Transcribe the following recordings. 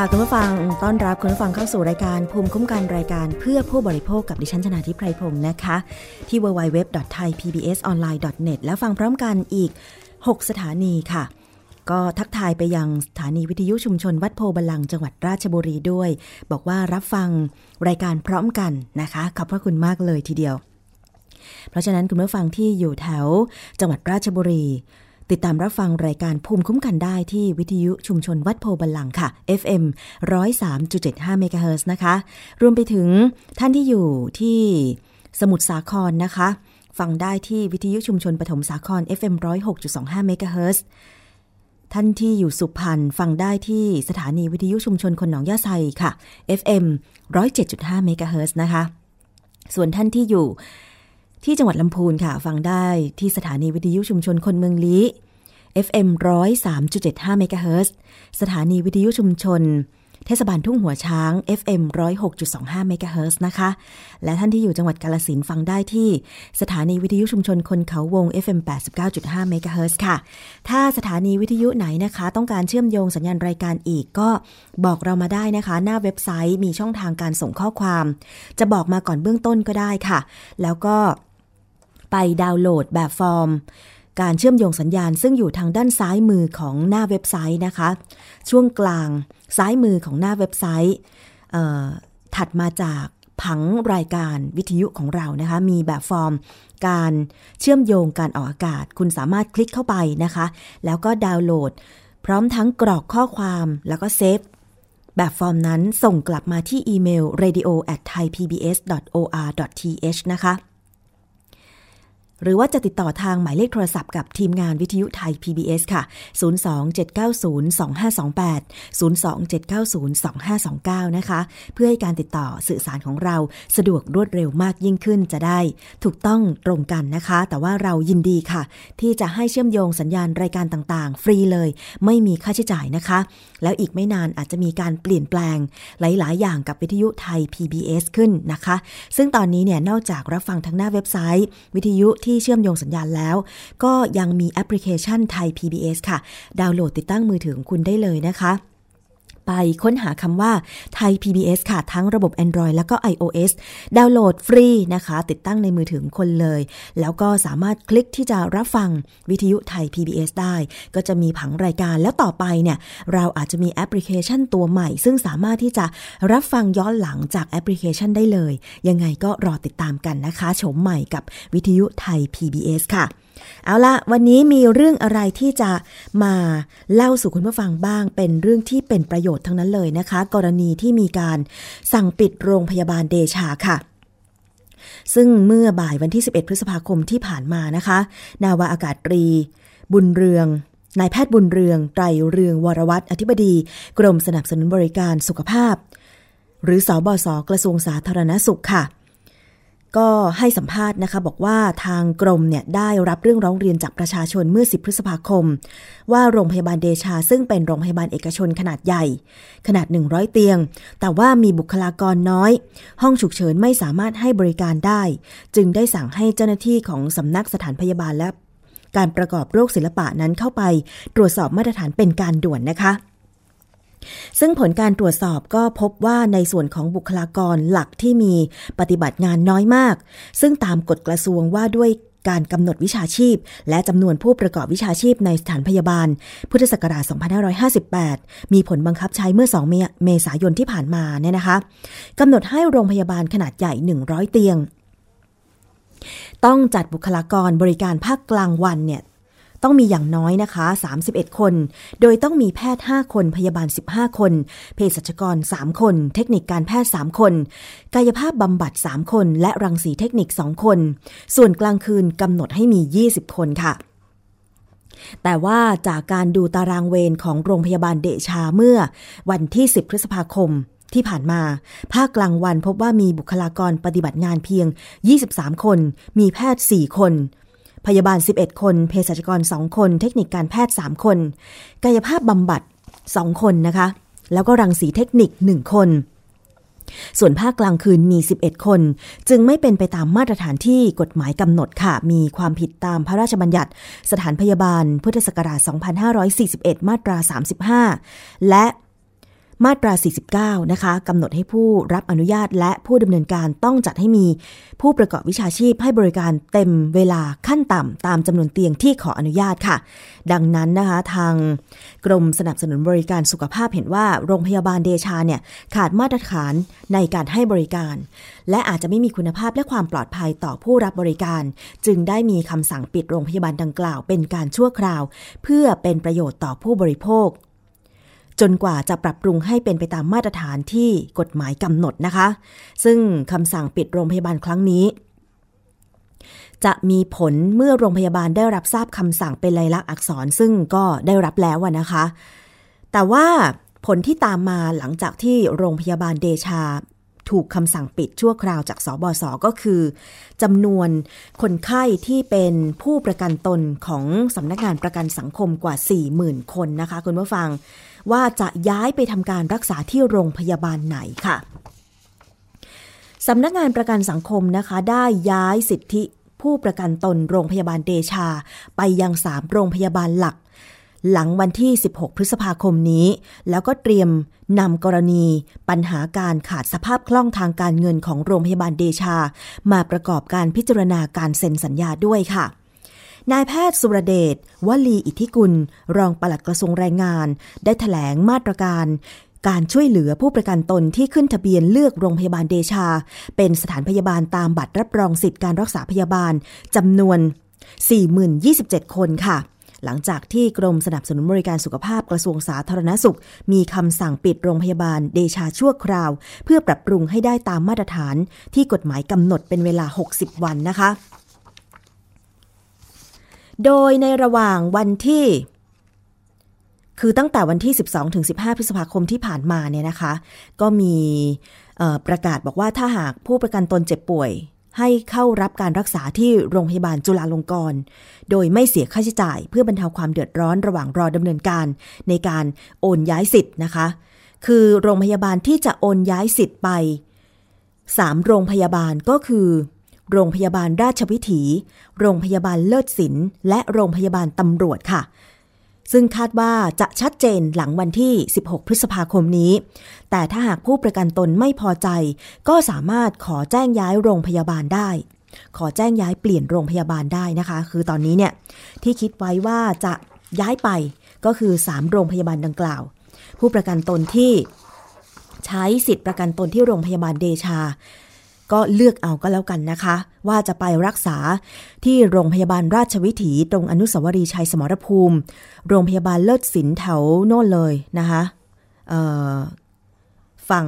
ค่ะคุณผู้ฟังต้อนรับคุณผู้ฟังเข้าสู่รายการภูมิคุ้มกันรายการเพื่อผู้บริโภคกับดิฉันชนาทิพไพรพงศ์นะคะ ที่ www.thaipbsonline.net แล้วฟังพร้อมกันอีก 6 สถานีค่ะ ก็ทักทายไปยังสถานีวิทยุชุมชนวัดโพบาลังจังหวัดราชบุรีด้วย บอกว่ารับฟังรายการพร้อมกันนะคะ ขอบพระคุณมากเลยทีเดียว เพราะฉะนั้นคุณผู้ฟังที่อยู่แถวจังหวัดราชบุรี ติดตามรับฟังรายการภูมิคุ้มกันได้ที่วิทยุชุมชนวัดโพธิ์บัลลังก์ค่ะ FM 103.75เมกะเฮิรตซ์นะคะ รวมไปถึงท่านที่อยู่ที่สมุทรสาครนะคะ ฟังได้ที่วิทยุชุมชนปฐมสาคร FM 106.25เมกะเฮิรตซ์ท่านที่อยู่สุพรรณฟังได้ที่สถานีวิทยุชุมชนคนหนองยาไซค่ะ FM 107.5เมกะเฮิรตซ์นะคะ ส่วนท่านที่อยู่ ที่จังหวัดลำพูนค่ะ ฟังได้ที่สถานีวิทยุชุมชนคนเมืองลี้ FM 103.75เมกะเฮิรตซ์สถานีวิทยุชุมชน เทศบาลทุ่งหัวช้าง FM 106.25เมกะเฮิรตซ์นะคะ และท่านที่อยู่จังหวัดกาฬสินธุ์ฟังได้ที่ สถานีวิทยุชุมชนคนเขาวง FM 89.5เมกะเฮิรตซ์ค่ะ ถ้าสถานีวิทยุไหนนะคะ ต้องการเชื่อมโยงสัญญาณรายการอีกก็บอกเรามาได้นะคะ หน้าเว็บไซต์มีช่องทางการส่งข้อความ จะบอกมาก่อนเบื้องต้นก็ได้ค่ะ แล้วก็ ไปดาวน์โหลดแบบฟอร์ม การเชื่อมโยงสัญญาณซึ่งอยู่ทางด้านซ้ายมือของหน้าเว็บไซต์นะคะ ช่วงกลางซ้ายมือของหน้าเว็บไซต์ถัดมาจากผังรายการวิทยุของเรานะคะ มีแบบฟอร์มการเชื่อมโยงการออกอากาศ คุณสามารถคลิกเข้าไปนะคะ แล้วก็ดาวน์โหลด พร้อมทั้งกรอกข้อความแล้วก็ saveแบบฟอร์มนั้นส่งกลับมาที่อีเมล radio at thaipbs.or.th นะคะ หรือว่าจะติดต่อทางหมายเลขโทรศัพท์กับทีมงานวิทยุไทย PBS ค่ะ 027902528 027902529 นะคะ เพื่อให้การติดต่อสื่อสารของเราสะดวกรวดเร็วมากยิ่งขึ้นจะได้ ถูกต้องตรงกันนะคะ แต่ว่าเรายินดีค่ะ ที่จะให้เชื่อมโยงสัญญาณรายการต่างๆ ฟรีเลย ไม่มีค่าใช้จ่ายนะคะ แล้วอีกไม่นานอาจจะมีการเปลี่ยนแปลง หลาย ๆ อย่างกับวิทยุไทย PBS ขึ้นนะคะ ซึ่งตอนนี้เนี่ยนอกจากรับฟังทางหน้าเว็บไซต์ วิทยุที่เชื่อมโยงสัญญาณแล้ว ก็ยังมีแอปพลิเคชันไทย PBS ค่ะ ดาวน์โหลดติดตั้งมือถือของคุณได้เลยนะคะ ไปค้นหาคำว่าไทย PBS ค่ะ ทั้งระบบ Android แล้วก็ iOS ดาวน์โหลดฟรีนะคะ ติดตั้งในมือถือคุณเลย แล้วก็สามารถคลิกที่จะรับฟังวิทยุไทย PBS ได้ ก็จะมีผังรายการแล้วต่อไปเนี่ยเราอาจจะมีแอปพลิเคชันตัวใหม่ ซึ่งสามารถที่จะรับฟังย้อนหลังจากแอปพลิเคชันได้เลย ยังไงก็รอติดตามกันนะคะชมใหม่กับวิทยุไทย PBS ค่ะ เอาละวันนี้มีเรื่องอะไรที่จะมาเล่าสู่คุณผู้ฟังบ้าง เป็นเรื่องที่เป็นประโยชน์ทั้งนั้นเลยนะคะ กรณีที่มีการสั่งปิดโรงพยาบาลเดชาค่ะซึ่งเมื่อบ่ายวันที่ 11 พฤษภาคมที่ผ่านมานะคะ นาวาอากาศตรี บุญเรือง นายแพทย์บุญเรือง ไตรเรืองวรวัตรอธิบดี กรมสนับสนุนบริการสุขภาพ หรือสอบศกระทรวงสาธารณสุขค่ะ ก็ให้สัมภาษณ์นะคะ บอกว่าทางกรมเนี่ยได้รับเรื่องร้องเรียนจากประชาชนเมื่อ 10 พฤษภาคม ว่าโรงพยาบาลเดชา ซึ่งเป็นโรงพยาบาลเอกชนขนาดใหญ่ ขนาด 100 เตียง แต่ว่ามีบุคลากรน้อย ห้องฉุกเฉินไม่สามารถให้บริการได้ จึงได้สั่งให้เจ้าหน้าที่ของสำนักสถานพยาบาลและการประกอบโรคศิลปะนั้นเข้าไป ตรวจสอบมาตรฐานเป็นการด่วนนะคะ ซึ่งผลการตรวจสอบก็พบว่าในส่วนของบุคลากรหลักที่มีปฏิบัติงานน้อยมาก ซึ่งตามกฎกระทรวงว่าด้วยการกำหนดวิชาชีพ และจำนวนผู้ประกอบวิชาชีพในสถานพยาบาล พุทธศักราช 2558 มีผลบังคับใช้เมื่อ 2 เมเมษายนที่ผ่านมาเนี่ยนะคะกำหนดให้โรงพยาบาลขนาดใหญ่ 100 เตียง ต้องจัดบุคลากรบริการภาคกลางวันเนี่ย ต้องมีอย่างน้อยนะคะ 31 คน โดยต้องมีแพทย์ 5 คน พยาบาล 15 คน เภสัชกร 3 คน เทคนิคการแพทย์ 3 คน กายภาพบำบัด 3 คน และรังสีเทคนิค 2 คน ส่วนกลางคืนกำหนดให้มี 20 คนค่ะแต่ว่าจากการดูตารางเวรของโรงพยาบาลเดชาเมื่อวันที่ 10 พฤษภาคมที่ผ่านมา ภาคกลางวันพบว่ามีบุคลากรปฏิบัติงานเพียง 23 คน มีแพทย์ 4 คน พยาบาล 11 คนเภสัชกร 2 คน เทคนิคการแพทย์ 3 คน กายภาพบำบัด 2 คนนะคะ แล้วก็รังสีเทคนิค 1 คน ส่วนภาคกลางคืนมี 11 คน จึงไม่เป็นไปตามมาตรฐานที่กฎหมายกำหนดค่ะ มีความผิดตามพระราชบัญญัติ สถานพยาบาลพุทธศักราช 2541 มาตรา 35 และ มาตรา 49 นะคะกำหนดให้ผู้รับอนุญาตและผู้ดำเนินการต้องจัดให้มีผู้ประกอบวิชาชีพให้บริการเต็มเวลาขั้นต่ำตามจำนวนเตียงที่ขออนุญาตค่ะ ดังนั้นนะคะทางกรมสนับสนุนบริการสุขภาพเห็นว่าโรงพยาบาลเดชาเนี่ยขาดมาตรฐานในการให้บริการ และอาจจะไม่มีคุณภาพและความปลอดภัยต่อผู้รับบริการ จึงได้มีคำสั่งปิดโรงพยาบาลดังกล่าวเป็นการชั่วคราว เพื่อเป็นประโยชน์ต่อผู้บริโภค จนกว่าจะปรับปรุงให้เป็นไปตามมาตรฐานที่กฎหมายกำหนดนะคะ ซึ่งคำสั่งปิดโรงพยาบาลครั้งนี้ จะมีผลเมื่อโรงพยาบาลได้รับทราบคำสั่งเป็นลายลักษณ์อักษรซึ่งก็ได้รับแล้วนะคะ แต่ว่าผลที่ตามมาหลังจากที่โรงพยาบาลเดชาถูกคำสั่งปิดชั่วคราวจากสบศก็คือจำนวนคนไข้ที่เป็นผู้ประกันตนของสำนักงานประกันสังคมกว่า 40,000 คนนะคะคุณผู้ฟัง ว่าจะย้ายไปทำการรักษาที่โรงพยาบาลไหนค่ะสำนักงานประกันสังคมนะคะ ได้ย้ายสิทธิผู้ประกันตนโรงพยาบาลเดชา ไปยังสามโรงพยาบาลหลัก หลังวันที่ 16 พฤษภาคมนี้ แล้วก็เตรียมนำกรณีปัญหาการขาดสภาพคล่องทางการเงินของโรงพยาบาลเดชา มาประกอบการพิจารณาการเซ็นสัญญาด้วยค่ะ นายแพทย์สุรเดชวลีอิทธิกุล รองปลัดกระทรวงแรงงาน ได้ถแถลงมาตรการ การช่วยเหลือผู้ประกันตนที่ขึ้นทะเบียนเลือกโรงพยาบาลเดชา เป็นสถานพยาบาลตามบัตรรับรองสิทธิการรักษาพยาบาลจำนวน 40,027 คนค่ะ หลังจากที่กรมสนับสนุนบริการสุขภาพกระทรวงสาธารณสุข มีคำสั่งปิดโรงพยาบาลเดชาชั่วคราว เพื่อปรับปรุงให้ได้ตามมาตรฐานที่กฎหมายกำหนดเป็นเวลา 60 วันนะคะ โดยในระหว่างวันที่ คือตั้งแต่วันที่ 12ถึง15 พฤษภาคมที่ผ่านมาเนี่ยนะคะ ก็มีประกาศบอกว่าถ้าหากผู้ประกันตนเจ็บป่วย ให้เข้ารับการรักษาที่โรงพยาบาลจุฬาลงกรณ์โดยไม่เสียค่าใช้จ่าย เพื่อบรรเทาความเดือดร้อนระหว่างรอดำเนินการในการโอนย้ายสิทธิ์นะคะ คือโรงพยาบาลที่จะโอนย้ายสิทธิ์ไป 3 โรงพยาบาลก็คือ โรงพยาบาลราชวิถี โรงพยาบาลเลิศศิลป์และโรงพยาบาลตำรวจค่ะ ซึ่งคาดว่าจะชัดเจนหลังวันที่ 16 พฤษภาคมนี้ แต่ถ้าหากผู้ประกันตนไม่พอใจ ก็สามารถขอแจ้งย้ายโรงพยาบาลได้ ขอแจ้งย้ายเปลี่ยนโรงพยาบาลได้นะคะ คือตอนนี้เนี่ยที่คิดไว้ว่าจะย้ายไปก็คือ 3 โรงพยาบาลดังกล่าว ผู้ประกันตนที่ใช้สิทธิประกันตนที่โรงพยาบาลเดชา ก็เลือกเอาก็แล้วกันนะคะ ว่าจะไปรักษาที่โรงพยาบาลราชวิถีตรงอนุสาวรีย์ชัยสมรภูมิ โรงพยาบาลเลิศศิลป์แถวโน่นเลยนะคะฝั่ง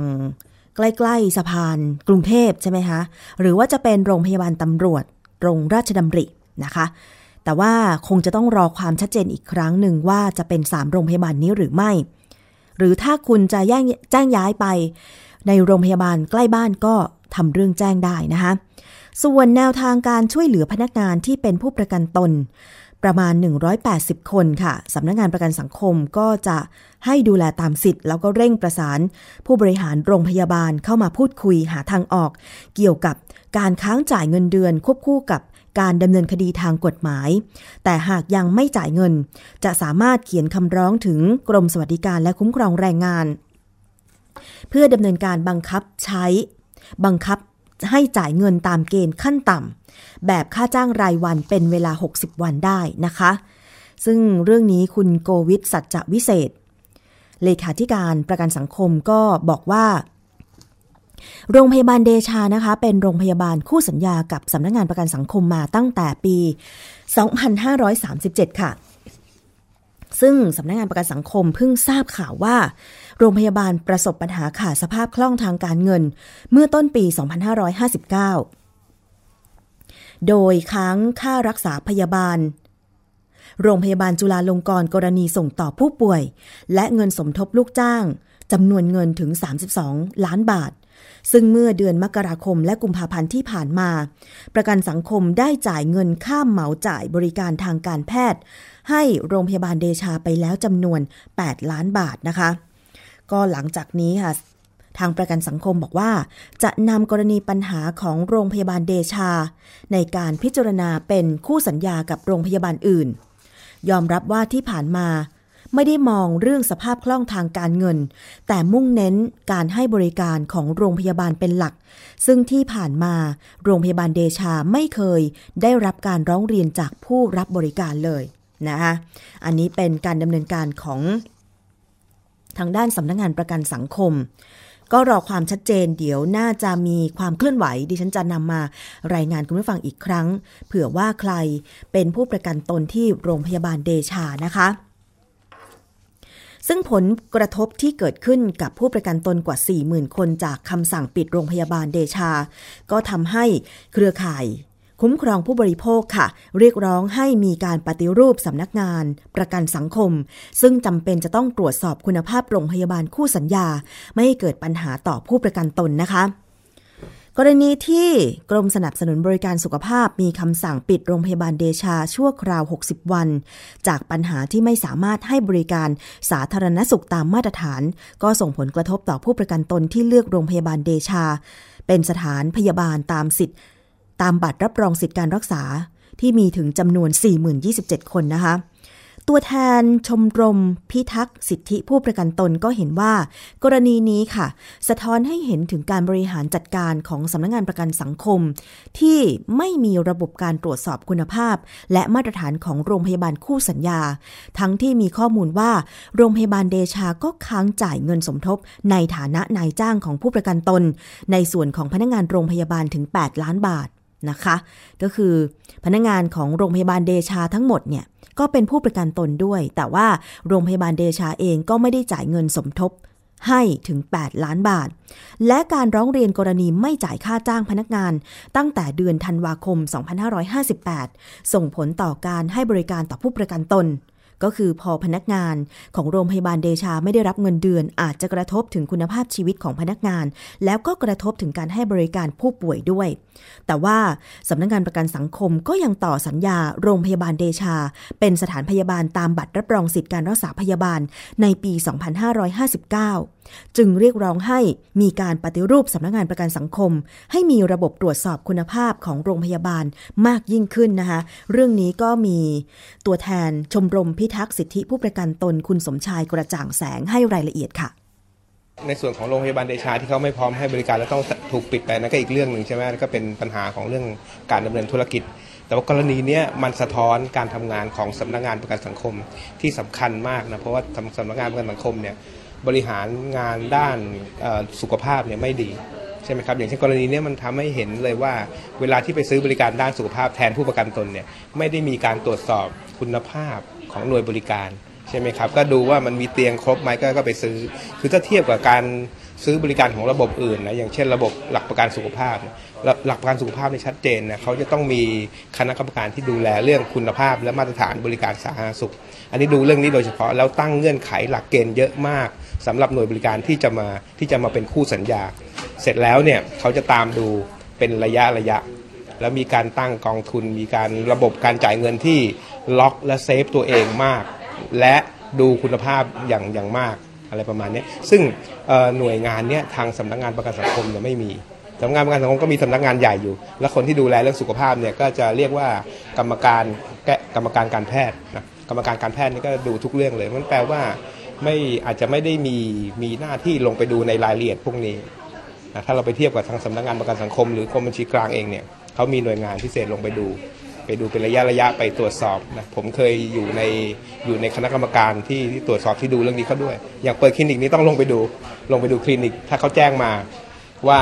ใกล้ๆสะพานกรุงเทพใช่ไหมคะหรือว่าจะเป็นโรงพยาบาลตำรวจตรงราชดำรินะคะ แต่ว่าคงจะต้องรอความชัดเจนอีกครั้งหนึ่งว่าจะเป็น 3 โรงพยาบาลนี้หรือไม่ หรือถ้าคุณจะแย่งแจ้งย้ายไป ในโรงพยาบาลใกล้บ้านก็ ทำเรื่องแจ้งได้นะคะส่วนแนวทางการช่วยเหลือพนักงานที่เป็นผู้ประกันตน ประมาณ 180 คนค่ะสำนักงงานประกันสังคมก็จะให้ดูแลตามสิทธิ์ แล้วก็เร่งประสาน ผู้บริหารโรงพยาบาลเข้ามาพูดคุยหาทางออก เกี่ยวกับการค้างจ่ายเงินเดือน ควบคู่กับการดำเนินคดีทางกฎหมาย แต่หากยังไม่จ่ายเงิน จะสามารถเขียนคำร้องถึงกรมสวัสดิการและคุ้มครองแรงงาน เพื่อดำเนินการบังคับใช้ บังคับให้จ่ายเงินตามเกณฑ์ขั้นต่ำแบบค่าจ้างรายวันเป็นเวลา 60 วันได้นะคะ ซึ่งเรื่องนี้คุณโกวิทสัจจวิเศษ เลขาธิการประกันสังคมก็บอกว่า โรงพยาบาลเดชานะคะ เป็นโรงพยาบาลคู่สัญญากับสำนักงงานประกันสังคมมาตั้งแต่ปี 2537 ค่ะ ซึ่งสำนักงงานประกันสังคมเพิ่งทราบข่าวว่า โรงพยาบาลประสบปัญหาขาดสภาพคล่องทางการเงิน เมื่อต้นปี 2559 โดยค้างค่ารักษาพยาบาล โรงพยาบาลจุฬาลงกรณ์กรณีส่งต่อผู้ป่วย และเงินสมทบลูกจ้างจำนวนเงินถึง 32 ล้านบาท ซึ่งเมื่อเดือนมกราคมและกุมภาพันธ์ที่ผ่านมา ประกันสังคมได้จ่ายเงินค่าเหมาจ่ายบริการทางการแพทย์ ให้โรงพยาบาลเดชาไปแล้วจำนวน 8 ล้านบาทนะคะ ก็หลังจากนี้ค่ะ ทางประกันสังคมบอกว่า จะนำกรณีปัญหาของโรงพยาบาลเดชา ในการพิจารณาเป็นคู่สัญญากับโรงพยาบาลอื่น ยอมรับว่าที่ผ่านมาไม่ได้มองเรื่องสภาพคล่องทางการเงิน แต่มุ่งเน้นการให้บริการของโรงพยาบาลเป็นหลัก ซึ่งที่ผ่านมาโรงพยาบาลเดชาไม่เคยได้รับการร้องเรียนจากผู้รับบริการเลยนะคะอันนี้เป็นการดำเนินการของ ทางด้านสำนักงงานประกันสังคม ก็รอความชัดเจนเดี๋ยวน่าจะมีความเคลื่อนไหว ดิฉันจะนำมารายงานคุณผู้ฟังอีกครั้ง เผื่อว่าใครเป็นผู้ประกันตนที่โรงพยาบาลเดชานะคะซึ่งผลกระทบที่เกิดขึ้นกับผู้ประกันตนกว่า 40,000 คนจากคำสั่งปิดโรงพยาบาลเดชา ก็ทำให้เครือข่าย คุ้มครองผู้บริโภคค่ะ เรียกร้องให้มีการปฏิรูปสำนักงาน ประกันสังคม ซึ่งจำเป็นจะต้องตรวจสอบคุณภาพโรงพยาบาลคู่สัญญา ไม่ให้เกิดปัญหาต่อผู้ประกันตนนะคะกรณีที่กรมสนับสนุนบริการสุขภาพมีคำสั่งปิดโรงพยาบาลเดชาชั่วคราว 60 วัน จากปัญหาที่ไม่สามารถให้บริการสาธารณสุขตามมาตรฐาน ก็ส่งผลกระทบต่อผู้ประกันตนที่เลือกโรงพยาบาลเดชา เป็นสถานพยาบาลตามสิทธิ ตามบัตรรับรองสิทธิการรักษาที่มีถึงจำนวน 40,027 คนนะคะ ตัวแทนชมรมพิทักษ์สิทธิผู้ประกันตนก็เห็นว่า กรณีนี้ค่ะ สะท้อนให้เห็นถึงการบริหารจัดการของสำนักงงานประกันสังคม ที่ไม่มีระบบการตรวจสอบคุณภาพ และมาตรฐานของโรงพยาบาลคู่สัญญา ทั้งที่มีข้อมูลว่า โรงพยาบาลเดชาก็ค้างจ่ายเงินสมทบ ในฐานะนายจ้างของผู้ประกันตน ในส่วนของพนักงานโรงพยาบาลถึง 8 ล้านบาท นะคะ ก็คือพนักงานของโรงพยาบาลเดชาทั้งหมดเนี่ยก็เป็นผู้ประกันตนด้วย แต่ว่าโรงพยาบาลเดชาเองก็ไม่ได้จ่ายเงินสมทบให้ถึง 8 ล้านบาท และการร้องเรียนกรณีไม่จ่ายค่าจ้างพนักงาน ตั้งแต่เดือนธันวาคม 2558 ส่งผลต่อการให้บริการต่อผู้ประกันตน ก็คือพอพนักงานของโรงพยาบาลเดชาไม่ได้รับเงินเดือน อาจจะกระทบถึงคุณภาพชีวิตของพนักงาน แล้วก็กระทบถึงการให้บริการผู้ป่วยด้วย แต่ว่าสำนักงานประกันสังคมก็ยังต่อสัญญาโรงพยาบาลเดชา เป็นสถานพยาบาลตามบัตรรับรองสิทธิการรักษาพยาบาลในปี 2559 จึงเรียกร้องให้มีการปฏิรูปสำนักงานประกันสังคม ให้มีระบบตรวจสอบคุณภาพของโรงพยาบาลมากยิ่งขึ้นนะคะ เรื่องนี้ก็มีตัวแทนชมรมพิทักษ์สิทธิผู้ประกันตนคุณสมชายกระจ่างแสงให้รายละเอียดค่ะในส่วนของโรงพยาบาลเดชาที่เขาไม่พร้อมให้บริการแล้วต้องถูกปิดไปนั่นก็อีกเรื่องหนึ่งใช่ไหมก็เป็นปัญหาของเรื่องการดำเนินธุรกิจ แต่ว่ากรณีนี้มันสะท้อนการทำงานของสำนักงานประกันสังคมที่สำคัญมากนะเพราะว่าสำนักงานประกันสังคมเนี่ย บริหารงานด้านสุขภาพเนี่ยไม่ดีใช่ไหมครับอย่างเช่นกรณีนี้มันทำให้เห็นเลยว่า เวลาที่ไปซื้อบริการด้านสุขภาพแทนผู้ประกันตนเนี่ยไม่ได้มีการตรวจสอบคุณภาพของหน่วยบริการใช่ไหมครับก็ดูว่ามันมีเตียงครบไหมก็ก็ไปซื้อ คือถ้าเทียบกับการซื้อบริการของระบบอื่นนะอย่างเช่นระบบหลักประกันสุขภาพเนี่ย หลักกประกันสุขภาพในชัดเจนนะเขาจะต้องมีคณะกรรมการที่ดูแลเรื่องคุณภาพ และมาตรฐานบริการสาธารณสุข อันนี้ดูเรื่องนี้โดยเฉพาะแล้วตั้งเงื่อนไขหลักเกณฑ์เยอะมากสำหรับหน่วยบริการที่จะมาที่จะมาเป็นคู่สัญญา เสร็จแล้วเนี่ยเขาจะตามดูเป็นระยะระยะ แล้วมีการตั้งกองทุน มีการระบบการจ่ายเงินที่ล็อกและเซฟตัวเองมาก และดูคุณภาพอย่างอย่างมากอะไรประมาณนี้ซึ่งหน่วยงานเนี้ยทางสำนักงานประกันสังคมเนี่ยไม่มี สำนักงานประกันสังคมก็มีสำนักงานใหญ่อยู่ และคนที่ดูแลเรื่องสุขภาพเนี่ยก็จะเรียกว่ากรรมการแกะกรรมการการแพทย์นะกรรมการการแพทย์นี่ก็ดูทุกเรื่องเลย มันแปลว่าไม่อาจจะไม่ได้มีมีหน้าที่ลงไปดูในรายละเอียดพวกนี้นะถ้าเราไปเทียบกับทางสำนักงานประกันสังคม หรือกรมบัญชีกลางเองเนี่ยเขามีหน่วยงานพิเศษลงไปดู ไปดูเป็นระยะระยะไปตรวจสอบนะผมเคยอยู่ในอยู่ในคณะกรรมการที่ที่ตรวจสอบที่ดูเรื่องนี้เขาด้วย อย่างเปิดคลินิกนี้ต้องลงไปดูลงไปดูคลินิก ถ้าเขาแจ้งมาว่า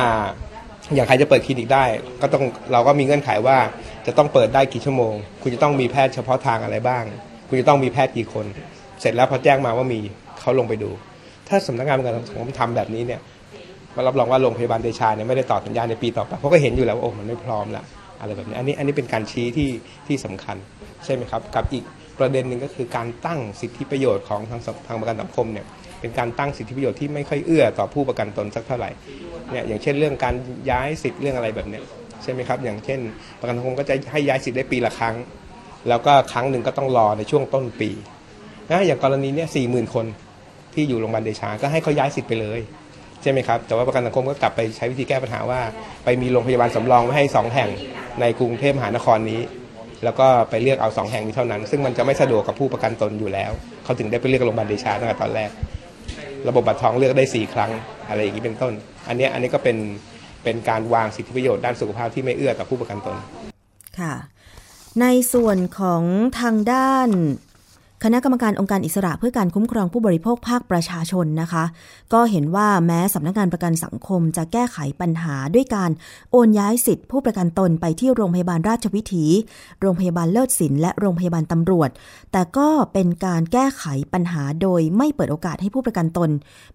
อย่างใครจะเปิดคลินิกได้ ก็ต้องเราก็มีเงื่อนไขว่าจะต้องเปิดได้กี่ชั่วโมง คุณจะต้องมีแพทย์เฉพาะทางอะไรบ้าง คุณจะต้องมีแพทย์กี่คน เสร็จแล้วพอแจ้งมาว่ามีเขาลงไปดู ถ้าสำนักงานประกันสังคมทำแบบนี้เนี่ยมารับรองว่าโรงพยาบาลเดชาเนี่ยไม่ได้ต่อสัญญาในปีต่อไปเพราะก็เห็นอยู่แล้วว่าโอ้มันไม่พร้อมละอะไรแบบนี้อันนี้อันนี้เป็นการชี้ที่ที่สำคัญใช่ไหมครับ กับอีกประเด็นหนึ่งก็คือการตั้งสิทธิประโยชน์ของทางทางประกันสังคมเนี่ย เป็นการตั้งสิทธิประโยชน์ที่ไม่ค่อยเอื้อต่อผู้ประกันตนสักเท่าไหร่เนี่ยอย่างเช่นเรื่องการย้ายสิทธิ์เรื่องอะไรแบบเนี้ยใช่ไหมครับ อย่างเช่น ประกันสังคมก็จะให้ย้ายสิทธิ์ได้ปีละครั้ง แล้วก็ครั้งหนึ่งก็ต้องรอในช่วงต้นปีนะอย่างกรณีเนี้ยสี่หมื่นคนที่อยู่โรงพยาบาลเดชา ก็ให้เขาย้ายสิทธิ์ไปเลยใช่ไหมครับ แต่ว่าประกันสังคมก็กลับไปใช้วิธีแก้ปัญหาว่า ไปมีโรงพยาบาลสำรองไว้ให้ 2 แห่งในกรุงเทพมหานครนี้ แล้วก็ไปเลือกเอา 2 แห่งนี้เท่านั้น ซึ่งมันจะไม่สะดวกกับผู้ประกันตนอยู่แล้ว เขาถึงได้ไปเลือกโรงพยาบาลเดชาตั้งแต่ตอนแรก ระบบบัตรทองเลือกได้ 4 ครั้ง อะไรอย่างนี้เป็นต้น อันนี้อันนี้ก็เป็นเป็นการวางสิทธิประโยชน์ด้านสุขภาพที่ไม่เอื้อต่อผู้ประกันตนค่ะ ในส่วนของทางด้าน คณะกรรมการองค์การอิสระเพื่อการคุ้มครองผู้บริโภคภาคประชาชนนะคะ ก็เห็นว่าแม้สำนักงานประกันสังคมจะแก้ไขปัญหาด้วยการโอนย้ายสิทธิผู้ประกันตนไปที่โรงพยาบาลราชวิถี โรงพยาบาลเลิศศิลป์และโรงพยาบาลตำรวจ แต่ก็เป็นการแก้ไขปัญหาโดยไม่เปิดโอกาสให้ผู้ประกันตน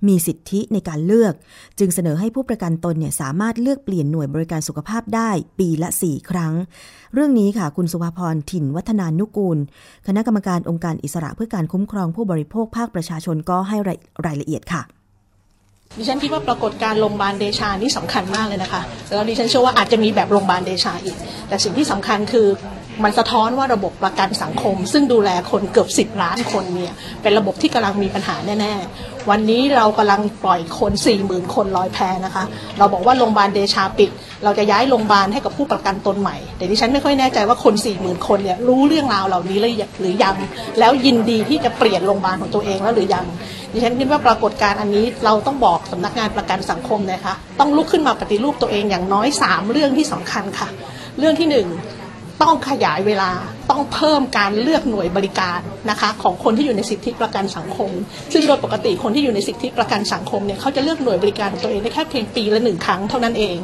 มีสิทธิในการเลือก จึงเสนอให้ผู้ประกันตนเนี่ยสามารถเลือกเปลี่ยนหน่วยบริการสุขภาพได้ปีละ 4 ครั้ง เรื่องนี้ค่ะคุณสุภาพรถิ่นวัฒนานุกูล คณะกรรมการองค์การอิสสระเพื่อการคุ้มครองผู้บริโภคภาคประชาชนก็ให้รายรายละเอียดค่ะดิฉันคิดว่าปรากฏการโรงพยาบาลเดชานี่สำคัญมากเลยนะคะแล้วดิฉันเชื่อว่าอาจจะมีแบบโรงพยาบาลเดชาอีก แต่สิ่งที่สำคัญคือ มันสะท้อนว่าระบบประกันสังคม ซึ่งดูแลคนเกือบ 10 ล้านคนเนี่ยเป็นระบบที่กำลังมีปัญหาแน่ๆ วันนี้เรากำลังปล่อยคน 4 0,000 คนลอยแพนะคะ เราบอกว่าโรงพยาบาลเดชาปิด เราจะย้ายโรงพยาบาลให้กับผู้ประกันตนใหม่ แต่ดิฉันไม่ค่อยแน่ใจว่าคน 4 0,000 คนเนี่ยรู้เรื่องราวเหล่านี้หรือยัง แล้วยินดีที่จะเปลี่ยนโรงพยาบาลของตัวเองแล้วหรือยังดิฉันคิดว่าปรากฏการณ์อันนี้เราต้องบอกสำนักงานประกันสังคมนะคะ ต้องลุกขึ้นมาปฏิรูปตัวเองอย่างน้อย 3 เรื่องที่สำคัญค่ะ เรื่องที่ 1 ต้องขยายเวลาต้องเพิ่มการเลือกหน่วยบริการนะคะของคนที่อยู่ในสิทธิประกันสังคม ซึ่งโดยปกติคนที่อยู่ในสิทธิประกันสังคมเนี่ยเขาจะเลือกหน่วยบริการของตัวเองได้แค่เพียงปีละหนึ่งครั้งเท่านั้นเอง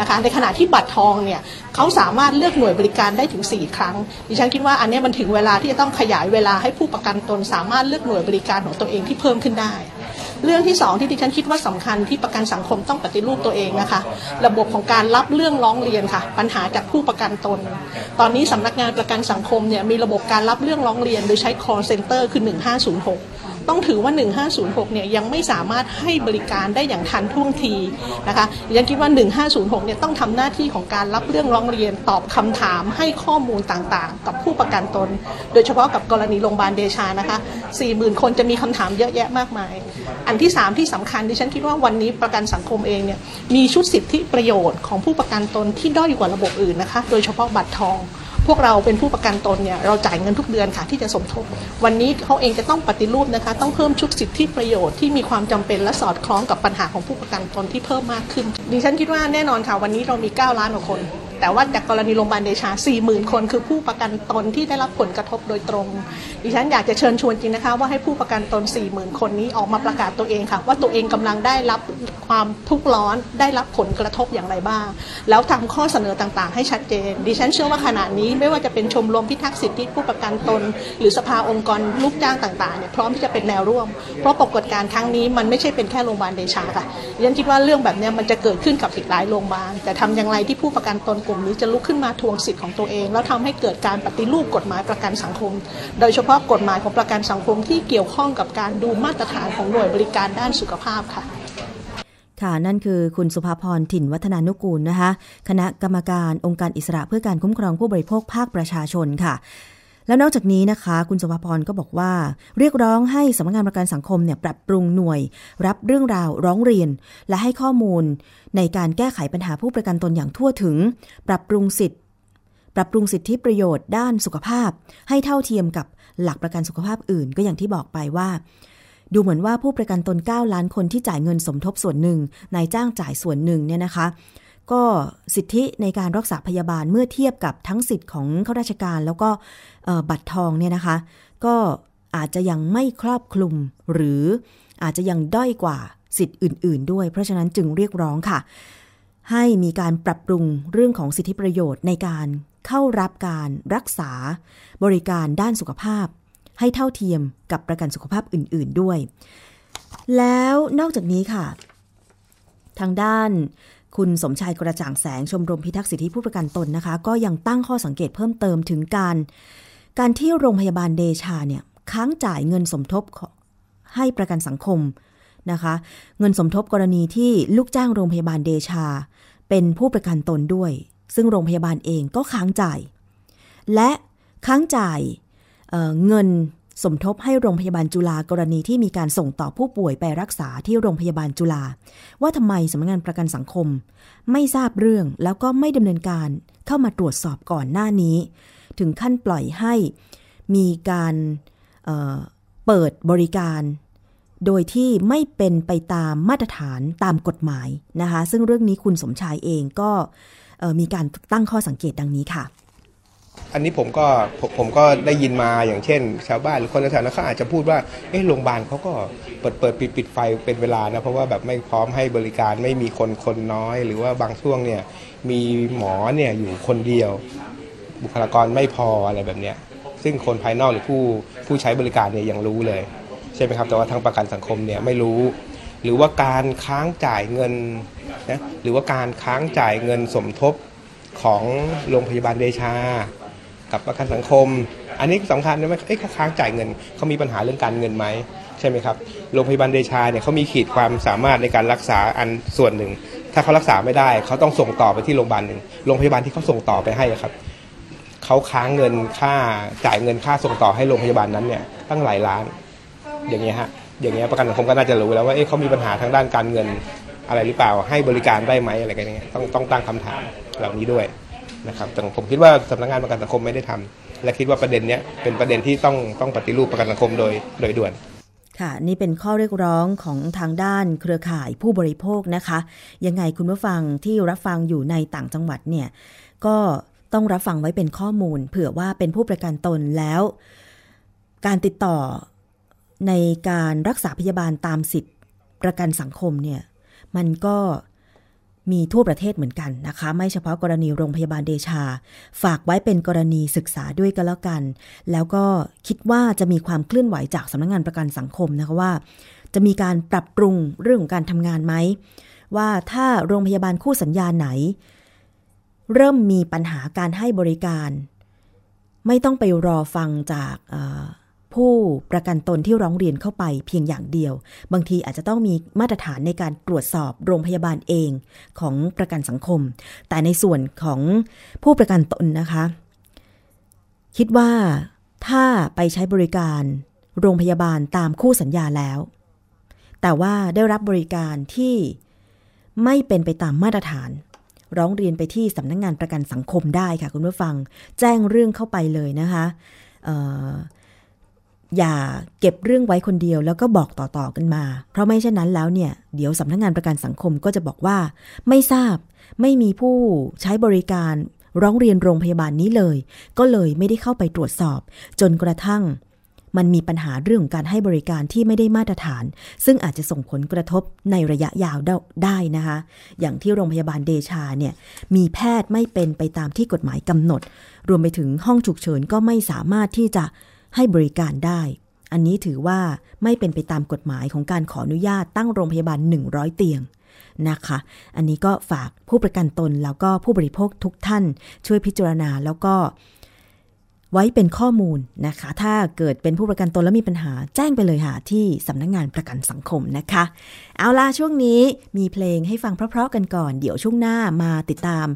นะคะในขณะที่บัตรทองเนี่ยเขาสามารถเลือกหน่วยบริการได้ถึง 4 ครั้ง ดิฉันคิดว่าอันนี้มันถึงเวลาที่จะต้องขยายเวลาให้ผู้ประกันตนสามารถเลือกหน่วยบริการของตัวเองที่เพิ่มขึ้นได้ เรื่องที่สองที่ดิฉันคิดว่าสำคัญที่ประกันสังคมต้องปฏิรูปตัวเองนะคะ ระบบของการรับเรื่องร้องเรียนค่ะ ปัญหาจากผู้ประกันตน ตอนนี้สำนักงานประกันสังคมเนี่ยมีระบบการรับเรื่องร้องเรียน โดยใช้ call center คือ 1506 ต้องถือว่า 1506 เนี่ยยังไม่สามารถให้บริการได้อย่างทันท่วงทีนะคะดิฉันคิดว่า 1506 เนี่ยต้องทำหน้าที่ของการรับเรื่องร้องเรียนตอบคำถามให้ข้อมูลต่างๆ กับผู้ประกันตน โดยเฉพาะกับกรณีโรงพยาบาลเดชานะคะ 40,000 คนจะมีคำถามเยอะแยะมากมาย อันที่ 3 ที่สำคัญดิฉันคิดว่าวันนี้ประกันสังคมเองเนี่ยมีชุดสิทธิประโยชน์ของผู้ประกันตนที่ด้อยกว่าระบบอื่นนะคะ โดยเฉพาะบัตรทอง พวกเราเป็นผู้ประกันตนเนี่ยเราจ่ายเงินทุกเดือนค่ะที่จะสมทบ วันนี้เขาเองจะต้องปฏิรูปนะคะ ต้องเพิ่มชุดสิทธิประโยชน์ที่มีความจำเป็นและสอดคล้องกับปัญหาของผู้ประกันตนที่เพิ่มมากขึ้นดิฉันคิดว่าแน่นอนค่ะวันนี้เรามี 9 ล้านกว่าคน แต่ว่าจากกรณีโรงพยาบาลเดชา 40,000 คนคือผู้ประกันตนที่ได้รับผลกระทบโดยตรง ดิฉันอยากจะเชิญชวนจริงนะคะ ว่าให้ผู้ประกันตน 40,000 คนนี้ออกมาประกาศตัวเองค่ะ ว่าตัวเองกำลังได้รับความทุกข์ร้อนได้รับผลกระทบอย่างไรบ้าง แล้วทำข้อเสนอต่างๆ ให้ชัดเจน ดิฉันเชื่อว่าขณะนี้ไม่ว่าจะเป็นชมรมพิทักษ์สิทธิผู้ประกันตน หรือสภาองค์กรลูกจ้างต่างๆเนี่ยพร้อมที่จะเป็นแนวร่วม เพราะปรากฏการณ์ครั้งนี้มันไม่ใช่เป็นแค่โรงพยาบาลเดชาค่ะดิฉันคิดว่าเรื่องแบบนี้มันจะเกิดขึ้นกับอีกหลายโรงพยาบาลแต่ทำอย่างไรที่ผู้ประกันตนกลุ่มนี้จะลุกขึ้นมาทวงสิทธิ์ของตัวเอง แล้วทำให้เกิดการปฏิรูปกฎหมายประกันสังคม โดยเฉพาะกฎหมายของประกันสังคมที่เกี่ยวข้องกับการดูมาตรฐานของหน่วยบริการด้านสุขภาพค่ะค่ะ นั่นคือคุณสุภาพรถิ่นวัฒนานุกูลนะคะ คณะกรรมการองค์การอิสระเพื่อการคุ้มครองผู้บริโภคภาคประชาชนค่ะ แล้วนอกจากนี้นะคะ คุณสุภพรก็บอกว่า เรียกร้องให้สำนักงานประกันสังคมเนี่ยปรับปรุงหน่วย รับเรื่องราวร้องเรียน และให้ข้อมูล ในการแก้ไขปัญหาผู้ประกันตนอย่างทั่วถึง ปรับปรุงสิทธิปรับปรุงสิทธิประโยชน์ด้านสุขภาพ ให้เท่าเทียมกับหลักประกันสุขภาพอื่น ก็อย่างที่บอกไปว่า ดูเหมือนว่าผู้ประกันตน 9 ล้านคนที่จ่ายเงินสมทบส่วนหนึ่งนายจ้างจ่ายส่วนหนึ่งเนี่ยนะคะ ก็สิทธิในการรักษาพยาบาลเมื่อเทียบกับทั้งสิทธิ์ของข้าราชการ แล้วก็บัตรทองเนี่ยนะคะ ก็อาจจะยังไม่ครอบคลุม หรืออาจจะยังด้อยกว่าสิทธิ์อื่น ๆ ด้วย เพราะฉะนั้นจึงเรียกร้องค่ะ ให้มีการปรับปรุงเรื่องของสิทธิประโยชน์ในการเข้ารับการรักษาบริการด้านสุขภาพ ให้เท่าเทียมกับประกันสุขภาพอื่น ๆด้วย แล้วนอกจากนี้ค่ะ ทางด้าน คุณสมชายกระจ่างแสงชมรมพิทักษ์สิทธิผู้ประกันตนนะคะ ก็ยังตั้งข้อสังเกตเพิ่มเติมถึงการ การที่โรงพยาบาลเดชาเนี่ยค้างจ่ายเงินสมทบให้ประกันสังคมนะคะ เงินสมทบกรณีที่ลูกจ้างโรงพยาบาลเดชา เป็นผู้ประกันตนด้วย ซึ่งโรงพยาบาลเองก็ค้างจ่าย และค้างจ่ายเเงิน สมทบให้โรงพยาบาลจุฬากรณีที่มีการส่งต่อผู้ป่วยไปรักษาที่โรงพยาบาลจุฬาว่าทำไมสำนักงานประกันสังคม ไม่ทราบเรื่องแล้วก็ไม่ดำเนินการเข้ามาตรวจสอบก่อนหน้านี้ ถึงขั้นปล่อยให้มีการเเปิดบริการ โดยที่ไม่เป็นไปตามมาตรฐานตามกฎหมายนะคะ ซึ่งเรื่องนี้คุณสมชายเองก็มีการตั้งข้อสังเกตดังนี้ค่ะ อันนี้ผมก็ผมผมก็ได้ยินมาอย่างเช่น ชาวบ้านหรือคนแถวนั้นเขาอาจจะพูดว่าเอ๊ะโรงพยาบาลเขาก็เปิดเปิดปิดปิดไฟเป็นเวลานะเพราะว่าแบบไม่พร้อมให้บริการไม่มีคนคนน้อย หรือว่าบางช่วงเนี่ยมีหมอเนี่ยอยู่คนเดียว บุคลากรไม่พออะไรแบบเนี้ยซึ่งคนภายนอกหรือผู้ผู้ใช้บริการเนี่ยยังรู้เลยใช่ไหมครับแต่ว่าทางประกันสังคมเนี่ยไม่รู้ หรือว่าการค้างจ่ายเงินนะหรือว่าการค้างจ่ายเงินสมทบของโรงพยาบาลเดชา กับประกันสังคม อันนี้สำคัญนะไหมเอ้ยเขาค้างจ่ายเงินเขามีปัญหาเรื่องการเงินไหมใช่ไหมครับโรงพยาบาลเดชาเนี่ยเขามีขีดความสามารถในการรักษาอันส่วนหนึ่ง ถ้าเขารักษาไม่ได้เขาต้องส่งต่อไปที่โรงพยาบาลหนึ่งโรงพยาบาลที่เขาส่งต่อไปให้ครับเขาค้างเงินค่าจ่ายเงินค่าส่งต่อให้โรงพยาบาลนั้นเนี่ยตั้งหลายล้าน อย่างเงี้ยฮะอย่างเงี้ยประกันสังคมก็น่าจะรู้แล้วว่าเอ๊ะเขามีปัญหาทางด้านการเงินอะไรหรือเปล่าให้บริการได้ไหมอะไรกันเงี้ยต้องต้องตั้งคำถามเหล่านี้ด้วย นะครับแต่ผมคิดว่าสำนักงานประกันสังคมไม่ได้ทำและคิดว่าประเด็นนี้เป็นประเด็นที่ต้องต้องปฏิรูปประกันสังคมโดยโดยด่วนค่ะ นี่เป็นข้อเรียกร้องของทางด้านเครือข่ายผู้บริโภคนะคะ ยังไงคุณผู้ฟังที่รับฟังอยู่ในต่างจังหวัดเนี่ย ก็ต้องรับฟังไว้เป็นข้อมูล เผื่อว่าเป็นผู้ประกันตนแล้ว การติดต่อในการรักษาพยาบาลตามสิทธิประกันสังคมเนี่ย มันก็ มีทั่วประเทศเหมือนกันนะคะ ไม่เฉพาะกรณีโรงพยาบาลเดชา ฝากไว้เป็นกรณีศึกษาด้วยก็แล้วกัน แล้วก็คิดว่าจะมีความเคลื่อนไหวจากสำนักงานประกันสังคมนะคะว่า จะมีการปรับปรุงเรื่องของการทำงานไหม ว่าถ้าโรงพยาบาลคู่สัญญาไหน เริ่มมีปัญหาการให้บริการ ไม่ต้องไปรอฟังจากอ ผู้ประกันตนที่ร้องเรียนเข้าไปเพียงอย่างเดียว บางทีอาจจะต้องมีมาตรฐานในการตรวจสอบโรงพยาบาลเองของประกันสังคม แต่ในส่วนของผู้ประกันตนนะคะ คิดว่าถ้าไปใช้บริการโรงพยาบาลตามคู่สัญญาแล้ว แต่ว่าได้รับบริการที่ไม่เป็นไปตามมาตรฐานร้องเรียนไปที่สำนักงงานประกันสังคมได้ค่ะคุณผู้ฟัง แจ้งเรื่องเข้าไปเลยนะคะ อย่าเก็บเรื่องไว้คนเดียวแล้วก็บอกต่อๆกันมา เพราะไม่เช่นนั้นแล้วเนี่ย เดี๋ยวสำนักงานประกันสังคมก็จะบอกว่า ไม่ทราบไม่มีผู้ใช้บริการร้องเรียนโรงพยาบาลนี้เลย ก็เลยไม่ได้เข้าไปตรวจสอบ จนกระทั่ง มันมีปัญหาเรื่องของการให้บริการที่ไม่ได้มาตรฐาน ซึ่งอาจจะส่งผลกระทบในระยะยาวได้นะคะ อย่างที่โรงพยาบาลเดชาเนี่ยมีแพทย์ไม่เป็นไปตามที่กฎหมายกำหนด รวมไปถึงห้องฉุกเฉินก็ไม่สามารถที่จะ ให้บริการได้ อันนี้ถือว่าไม่เป็นไปตามกฎหมายของการขออนุญาตตั้งโรงพยาบาล 100 เตียงนะคะ อันนี้ก็ฝากผู้ประกันตนแล้วก็ผู้บริโภคทุกท่านช่วยพิจารณาแล้วก็ไว้เป็นข้อมูลนะคะ ถ้าเกิดเป็นผู้ประกันตนแล้วมีปัญหาแจ้งไปเลยค่ะที่สำนักงงานประกันสังคมนะคะ เอาล่ะช่วงนี้มีเพลงให้ฟังเพราะๆกันก่อน เดี๋ยวช่วงหน้ามาติดตาม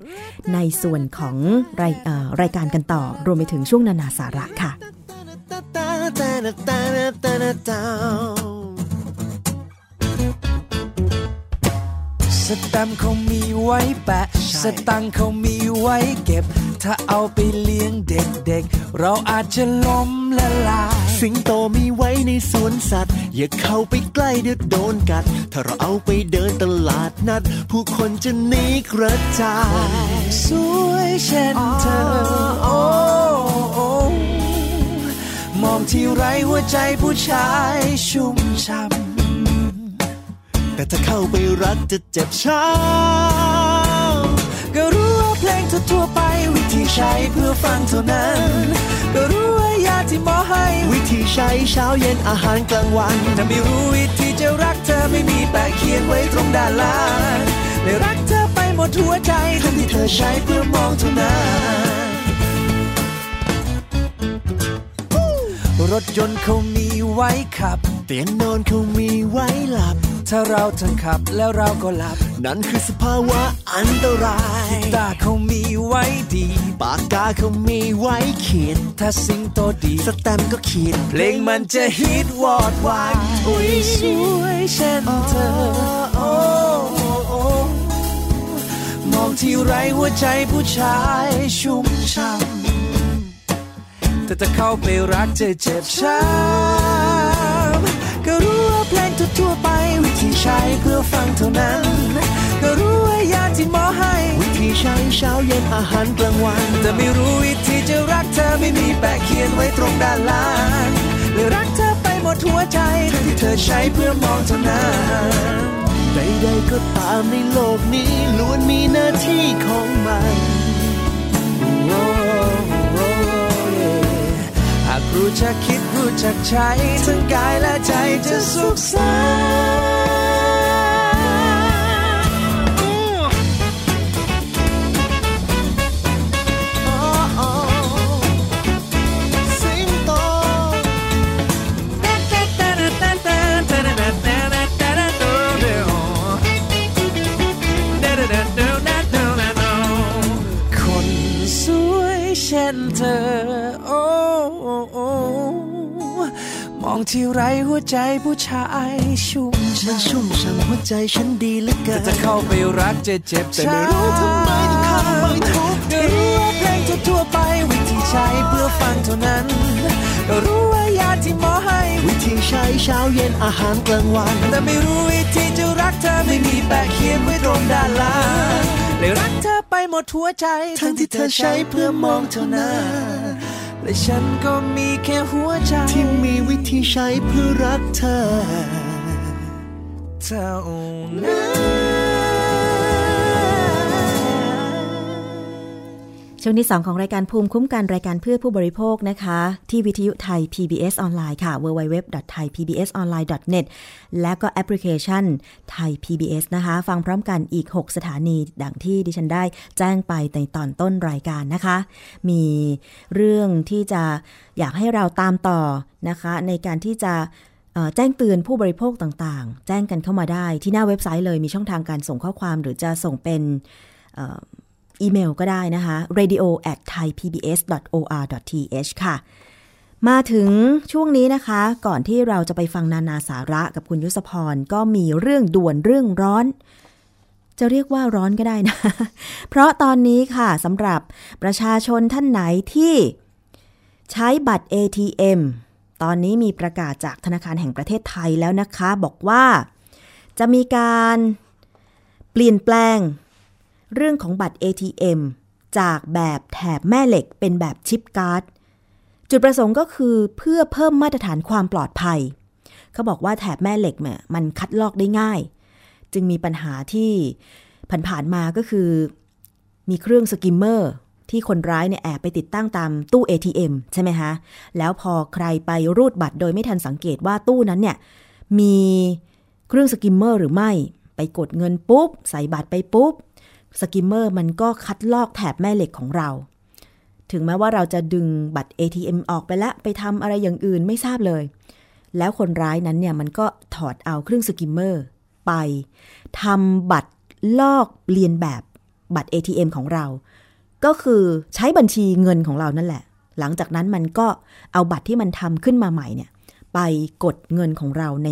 ในส่วนของรายรายการกันต่อ รวมไปถึงช่วงนานาสาระค่ะ สแตมป์เขามีไว้แปะ สตังค์เขามีไว้เก็บ ถ้าเอาไปเลี้ยงเด็กๆ เราอาจจะล้มละลาย สิงโตมีไว้ในสวนสัตว์ อย่าเข้าไปใกล้เดี๋ยวโดนกัด ถ้าเราเอาไปเดินตลาดนัด ผู้คนจะหนีกระจาย สวยเช่นเธอโอ้โอ้ มองที่ไรหัวใจผู้ชายชุ่มช่ำแต่ถ้าเข้าไปรักจะเจ็บช้ำก็รู้ว่าเพลงทั่วๆไปวิธีใช้เพื่อฟังเท่านั้น ก็รู้ว่ายาที่หมอให้ วิธีใช้เช้าเย็นอาหารกลางวันถ้าไม่รู้วิธีจะรักเธอไม่มีแปะเขียนไว้ตรงด้านล่างเลยรักเธอไปหมดหัวใจทั้งที่เธอใช้เพื่อมองเท่านั้น รถยนต์เขามีไว้ขับ เตียงนอนเขามีไว้หลับ ถ้าเราทั้งขับแล้วเราก็หลับ นั่นคือสภาวะอันตรายตาเขามีไว้ดี ปากกาเขามีไว้เขียนถ้าสิ่งโตดี สแตมก็เขียนเพลงมันจะฮิตวอดวายอุ้ยสวยเช่นเธอโอ้มองที่ไรหัวใจผู้ชายชุ่มช่ำ แต่ถ้าเข้าไปรักจะเจ็บช้ำก็รู้ว่าเพลงทั่วไป วิธีใช้เพื่อฟังเท่านั้น ก็รู้ว่ายาที่หมอให้ วิธีใช้เช้าเย็นอาหารกลางวัน แต่ไม่รู้วิธีจะรักเธอไม่มีแปะเขียนไว้ตรงด้านล่างเลยรักเธอไปหมดหัวใจที่เธอใช้เพื่อมองเท่านั้นใดๆก็ตามในโลกนี้ล้วนมีหน้าที่ของมัน รู้จักคิดรู้จักใช้ทั้งกายและใจจะสุขสันต์ ที่ไรหัวใจผู้ชายชุ่มมันชุ่มช่ำหัวใจฉันดีเหลือเกิก็นจะเข้าไปรักจะเจ็บแต่ไม่รู้ทำไมต้องเข้าไปทุบก็ก็รู้รู้ว่าเพลงทั่วๆไปวิธีใช้เพื่อฟังเท่านั้นก็รู้ว่ายาที่หมอให้ วิธีใช้เช้าเย็นอาหารกลางวัน แต่ไม่รู้วิธีจะรักเธอไม่มีแปะเขียนไว้ตรงด้านล่างเลยรักเธอไปหมดหัวใจ ทั้งที่เธอใช้เพื่อมองเท่านั้น และฉันก็มีแค่หัวใจ ที่มีวิธีใช้เพื่อรักเธอเท่านั้น ช่วงที่ 2 ของรายการภูมิคุ้มกันรายการเพื่อผู้บริโภคนะคะ ที่วิทยุไทย PBS ออนไลน์ค่ะ www.thaipbsonline.net และก็แอปพลิเคชันไทย PBS นะคะ ฟังพร้อมกันอีก 6 สถานี ดังที่ดิฉันได้แจ้งไปในตอนต้นรายการนะคะ มีเรื่องที่จะอยากให้เราตามต่อนะคะ ในการที่จะแจ้งเตือนผู้บริโภคต่างๆ แจ้งกันเข้ามาได้ที่หน้าเว็บไซต์เลยมีช่องทางการส่งข้อความหรือจะส่งเป็น อีเมลก็ได้นะคะ radio at thaipbs.or.th ค่ะ มาถึงช่วงนี้นะคะ ก่อนที่เราจะไปฟังนานาสาระกับคุณยุสพร ก็มีเรื่องด่วนเรื่องร้อน จะเรียกว่าร้อนก็ได้นะ เพราะตอนนี้ค่ะสำหรับประชาชนท่านไหนที่ใช้บัตร ATM ตอนนี้มีประกาศจากธนาคารแห่งประเทศไทยแล้วนะคะ บอกว่าจะมีการเปลี่ยนแปลง เรื่องของบัตร ATM จากแบบแถบแม่เหล็กเป็นแบบชิปการ์ด จุดประสงค์ก็คือเพื่อเพิ่มมาตรฐานความปลอดภัย เขาบอกว่าแถบแม่เหล็กเนี่ยมันคัดลอกได้ง่าย จึงมีปัญหาที่ผ่านๆมาก็คือ มีเครื่อง skimmer ที่คนร้ายเนี่ยแอบไปติดตั้งตามตู้ ATM ใช่ไหมคะ แล้วพอใครไปรูดบัตรโดยไม่ทันสังเกตว่าตู้นั้นเนี่ยมีเครื่อง skimmer หรือไม่ ไปกดเงินปุ๊บ ใส่บัตรไปปุ๊บ skimmer มันก็คัดลอกแถบแม่เหล็กของเรา ถึงแม้ว่าเราจะดึงบัตร ATM ออกไปแล้วไปทำอะไรอย่างอื่นไม่ทราบเลย แล้วคนร้ายนั้นเนี่ยมันก็ถอดเอาเครื่องสกิมเมอร์ไปทำบัตรลอกเลียนแบบบัตร ATM ของเรา ก็คือใช้บัญชีเงินของเรานั่นแหละ หลังจากนั้นมันก็เอาบัตรที่มันทำขึ้นมาใหม่เนี่ยไปกดเงินของเราใน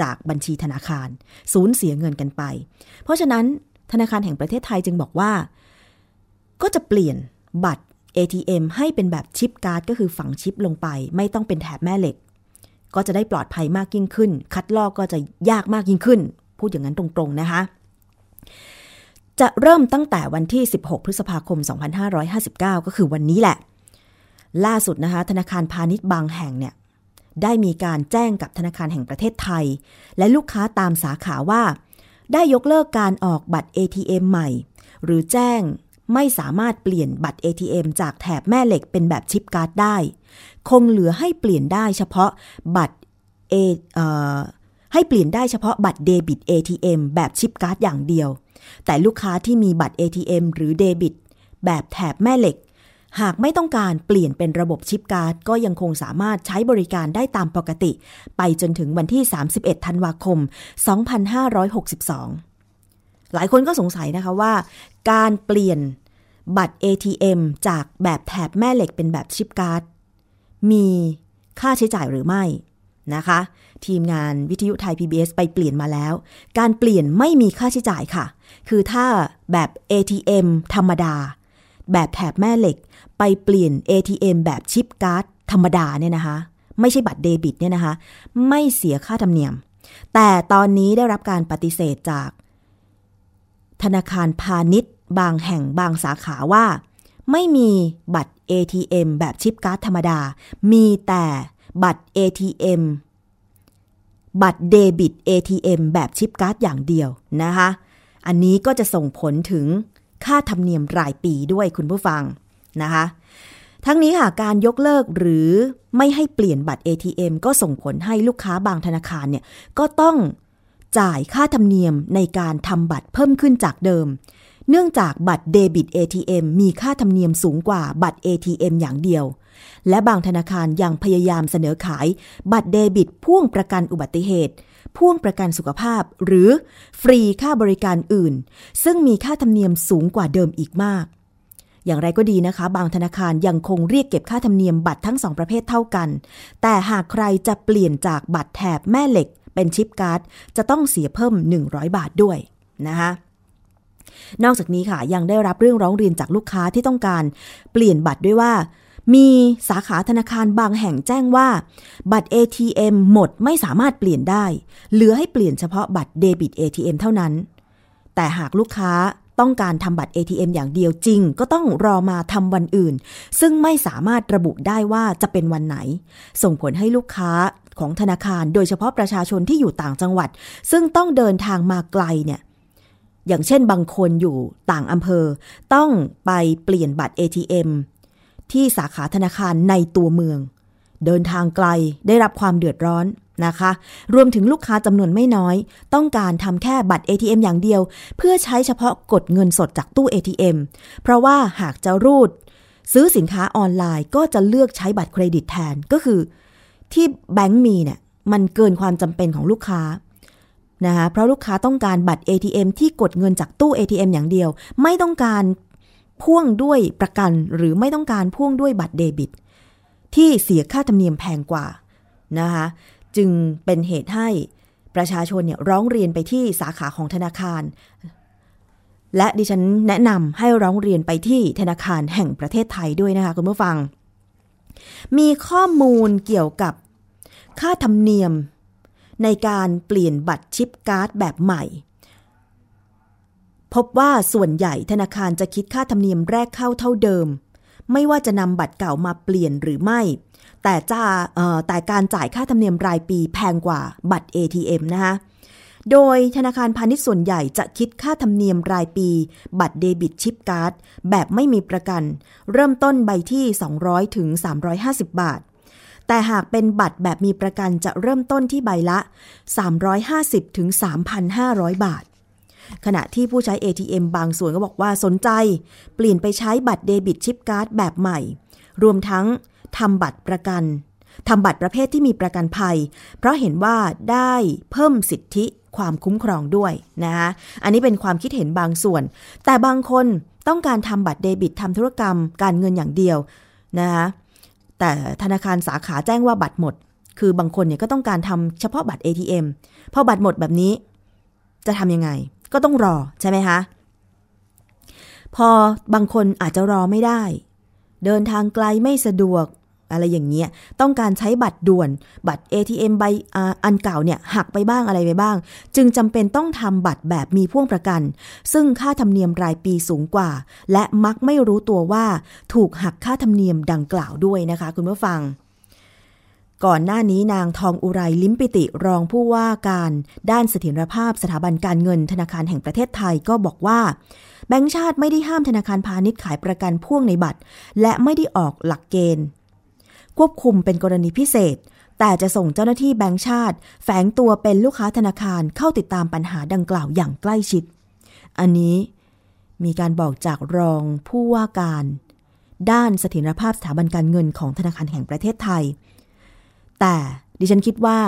จากบัญชีธนาคาร สูญเสียเงินกันไป เพราะฉะนั้น ธนาคารแห่งประเทศไทยจึงบอกว่า ก็จะเปลี่ยนบัตร ATM ให้เป็นแบบชิปการ์ดก็คือฝังชิปลงไป ไม่ต้องเป็นแถบแม่เหล็ก ก็จะได้ปลอดภัยมากยิ่งขึ้น คัดลอกก็จะยากมากยิ่งขึ้น พูดอย่างนั้นตรงๆนะคะ จะเริ่มตั้งแต่วันที่ 16 พฤษภาคม 2559 ก็คือวันนี้แหละ ล่าสุดนะคะ ธนาคารพาณิชย์บางแห่งเนี่ยได้มีการแจ้งกับธนาคารแห่งประเทศไทย และลูกค้าตามสาขาว่า ได้ยกเลิกการออกบัตร ATM ใหม่ หรือแจ้งไม่สามารถเปลี่ยนบัตร ATM จากแถบแม่เหล็กเป็นแบบ chip card ได้ คงเหลือให้เปลี่ยนได้เฉพาะบัตรเอให้เปลี่ยนได้เฉพาะบัตรเดบิต ATM แบบ chip card อย่างเดียว แต่ลูกค้าที่มีบัตร ATM หรือเดบิต แบบแถบแม่เหล็ก หากไม่ต้องการเปลี่ยนเป็นระบบ chip card ก็ยังคงสามารถใช้บริการได้ตามปกติ ไปจนถึงวันที่ 31 ธันวาคม 2562 หลายคนก็สงสัยนะคะว่า การเปลี่ยนบัตร ATM จากแบบแถบแม่เหล็กเป็นแบบชิปการ์ด มีค่าใช้จ่ายหรือไม่นะคะ ทีมงานวิทยุไทย PBS ไปเปลี่ยนมาแล้ว การเปลี่ยนไม่มีค่าใช้จ่ายค่ะ คือถ้าแบบ ATM ธรรมดา แบบแถบแม่เหล็ก ไปเปลี่ยน ATM แบบชิปการ์ดธรรมดาเนี่ยนะคะ ไม่ใช่บัตรเดบิตเนี่ยนะคะ ไม่เสียค่าธรรมเนียม แต่ตอนนี้ได้รับการปฏิเสธจาก ธนาคารพาณิชย์ บางแห่งบางสาขาว่า ไม่มีบัตร ATM แบบชิปการ์ดธรรมดา มีแต่บัตร ATM บัตรเดบิต ATM แบบชิปการ์ดอย่างเดียวนะคะ อันนี้ก็จะส่งผลถึง ค่าธรรมเนียมรายปีด้วยคุณผู้ฟังนะคะ ทั้งนี้ค่ะการยกเลิกหรือไม่ให้เปลี่ยนบัตร ATM ก็ส่งผลให้ลูกค้าบางธนาคารเนี่ยก็ต้องจ่ายค่าธรรมเนียมในการทำบัตรเพิ่มขึ้นจากเดิม เนื่องจากบัตรเดบิต ATM มีค่าธรรมเนียมสูงกว่าบัตร ATM อย่างเดียว และบางธนาคารยังพยายามเสนอขายบัตรเดบิตพ่วงประกันอุบัติเหตุ พ่วงประกันสุขภาพ หรือฟรีค่าบริการอื่น ซึ่งมีค่าธรรมเนียมสูงกว่าเดิมอีกมาก อย่างไรก็ดีนะคะ บางธนาคารยังคงเรียกเก็บค่าธรรมเนียมบัตรทั้งสองประเภทเท่ากัน แต่หากใครจะเปลี่ยนจากบัตรแถบแม่เหล็ก เป็นชิปการ์ด จะต้องเสียเพิ่ม 100 บาทด้วยนะคะนอกจากนี้ค่ะยังได้รับเรื่องร้องเรียนจากลูกค้าที่ต้องการ เปลี่ยนบัตรด้วยว่า มีสาขาธนาคารบางแห่งแจ้งว่า บัตร ATM หมดไม่สามารถเปลี่ยนได้ เหลือให้เปลี่ยนเฉพาะบัตรเดบิต ATM เท่านั้น แต่หากลูกค้าต้องการทำบัตร ATM อย่างเดียวจริง ก็ต้องรอมาทำวันอื่น ซึ่งไม่สามารถระบุได้ว่าจะเป็นวันไหน ส่งผลให้ลูกค้าของธนาคาร โดยเฉพาะประชาชนที่อยู่ต่างจังหวัด ซึ่งต้องเดินทางมาไกลเนี่ยอย่างเช่นบางคนอยู่ต่างอำเภอ ต้องไปเปลี่ยนบัตร ATM ที่สาขาธนาคารในตัวเมือง เดินทางไกลได้รับความเดือดร้อนนะคะ รวมถึงลูกค้าจำนวนไม่น้อย ต้องการทำแค่บัตร ATM อย่างเดียว เพื่อใช้เฉพาะกดเงินสดจากตู้ ATM เพราะว่าหากจะรูด ซื้อสินค้าออนไลน์ก็จะเลือกใช้บัตรเครดิตแทนก็คือ ที่แบงก์มีเนี่ยมันเกินความจำเป็นของลูกค้านะคะเพราะลูกค้าต้องการบัตร ATM ที่กดเงินจากตู้ ATM อย่างเดียว ไม่ต้องการ พ่วงด้วยประกันหรือไม่ต้องการพ่วงด้วยบัตรเดบิต ที่เสียค่าธรรมเนียมแพงกว่านะคะจึงเป็นเหตุให้ประชาชนเนี่ยร้องเรียนไปที่สาขาของธนาคาร และดิฉันแนะนำให้ร้องเรียนไปที่ธนาคารแห่งประเทศไทยด้วยนะคะคุณผู้ฟัง มีข้อมูลเกี่ยวกับค่าธรรมเนียมในการเปลี่ยนบัตรชิปการ์ดแบบใหม่ พบว่าส่วนใหญ่ธนาคารจะคิดค่าธรรมเนียมแรกเข้าเท่าเดิม ไม่ว่าจะนำบัตรเก่ามาเปลี่ยนหรือไม่ แต่จะแต่การจ่ายค่าธรรมเนียมรายปีแพงกว่าบัตร ATM นะคะโดยธนาคารพาณิชย์ส่วนใหญ่จะคิดค่าธรรมเนียมรายปี บัตรเดบิตชิปการ์ด แบบไม่มีประกัน เริ่มต้นใบที่ 200ถึง350 บาท แต่หากเป็นบัตรแบบมีประกันจะเริ่มต้นที่ใบละ 350ถึง3,500 บาท ขณะที่ผู้ใช้ ATM บางส่วนก็บอกว่าสนใจ เปลี่ยนไปใช้บัตรเดบิตชิปการ์ดแบบใหม่ รวมทั้งทำบัตรประกันทำบัตรประเภทที่มีประกันภัย เพราะเห็นว่าได้เพิ่มสิทธิความคุ้มครองด้วยนะคะอันนี้เป็นความคิดเห็นบางส่วน แต่บางคนต้องการทำบัตรเดบิตทำธุรกรรมการเงินอย่างเดียวนะคะแต่ธนาคารสาขาแจ้งว่าบัตรหมด คือบางคนเนี่ยก็ต้องการทำเฉพาะบัตร ATM พอบัตรหมดแบบนี้ จะทำยังไง ก็ต้องรอใช่ไหมคะ พอบางคนอาจจะรอไม่ได้ เดินทางไกลไม่สะดวกอะไรอย่างเงี้ย ต้องการใช้บัตรด่วน บัตร ATM ใบอันเก่าเนี่ยหักไปบ้างอะไรไปบ้าง จึงจำเป็นต้องทำบัตรแบบมีพ่วงประกัน ซึ่งค่าธรรมเนียมรายปีสูงกว่า และมักไม่รู้ตัวว่าถูกหักค่าธรรมเนียมดังกล่าวด้วยนะคะ คุณผู้ฟัง ก่อนหน้านี้นางทองอุไรลิมปิติรองผู้ว่าการด้านเสถียรภาพสถาบันการเงินธนาคารแห่งประเทศไทยก็บอกว่า แบงก์ชาติไม่ได้ห้ามธนาคารพาณิชย์ขายประกันพ่วงในบัตร และไม่ได้ออกหลักเกณฑ์ ควบคุมเป็นกรณีพิเศษ แต่จะส่งเจ้าหน้าที่แบงก์ชาติ แฝงตัวเป็นลูกค้าธนาคารเข้าติดตามปัญหาดังกล่าวอย่างใกล้ชิด อันนี้มีการบอกจากรองผู้ว่าการ ด้านเสถียรภาพสถาบันการเงินของธนาคารแห่งประเทศไทย แต่ดิฉันคิดว่า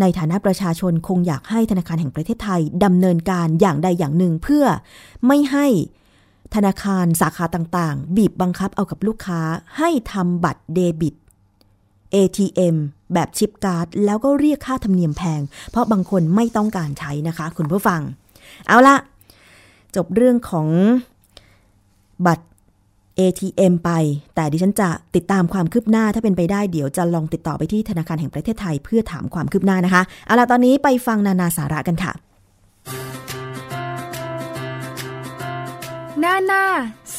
ในฐานะประชาชนคงอยากให้ธนาคารแห่งประเทศไทยดำเนินการอย่างใดอย่างหนึ่งเพื่อไม่ให้ธนาคารสาขาต่างๆ บีบบังคับเอากับลูกค้าให้ทำบัตรเดบิต ATM แบบชิปการ์ด แล้วก็เรียกค่าธรรมเนียมแพง เพราะบางคนไม่ต้องการใช้นะคะ คุณผู้ฟัง เอาละจบเรื่องของบัตร ATM ไป แต่ดิฉันจะติดตามความคืบหน้าถ้าเป็นไปได้เดี๋ยวจะลองติดต่อไปที่ธนาคารแห่งประเทศไทย เพื่อถามความคืบหน้านะคะเอาล่ะตอนนี้ไปฟังนานาสาระกันค่ะ นานา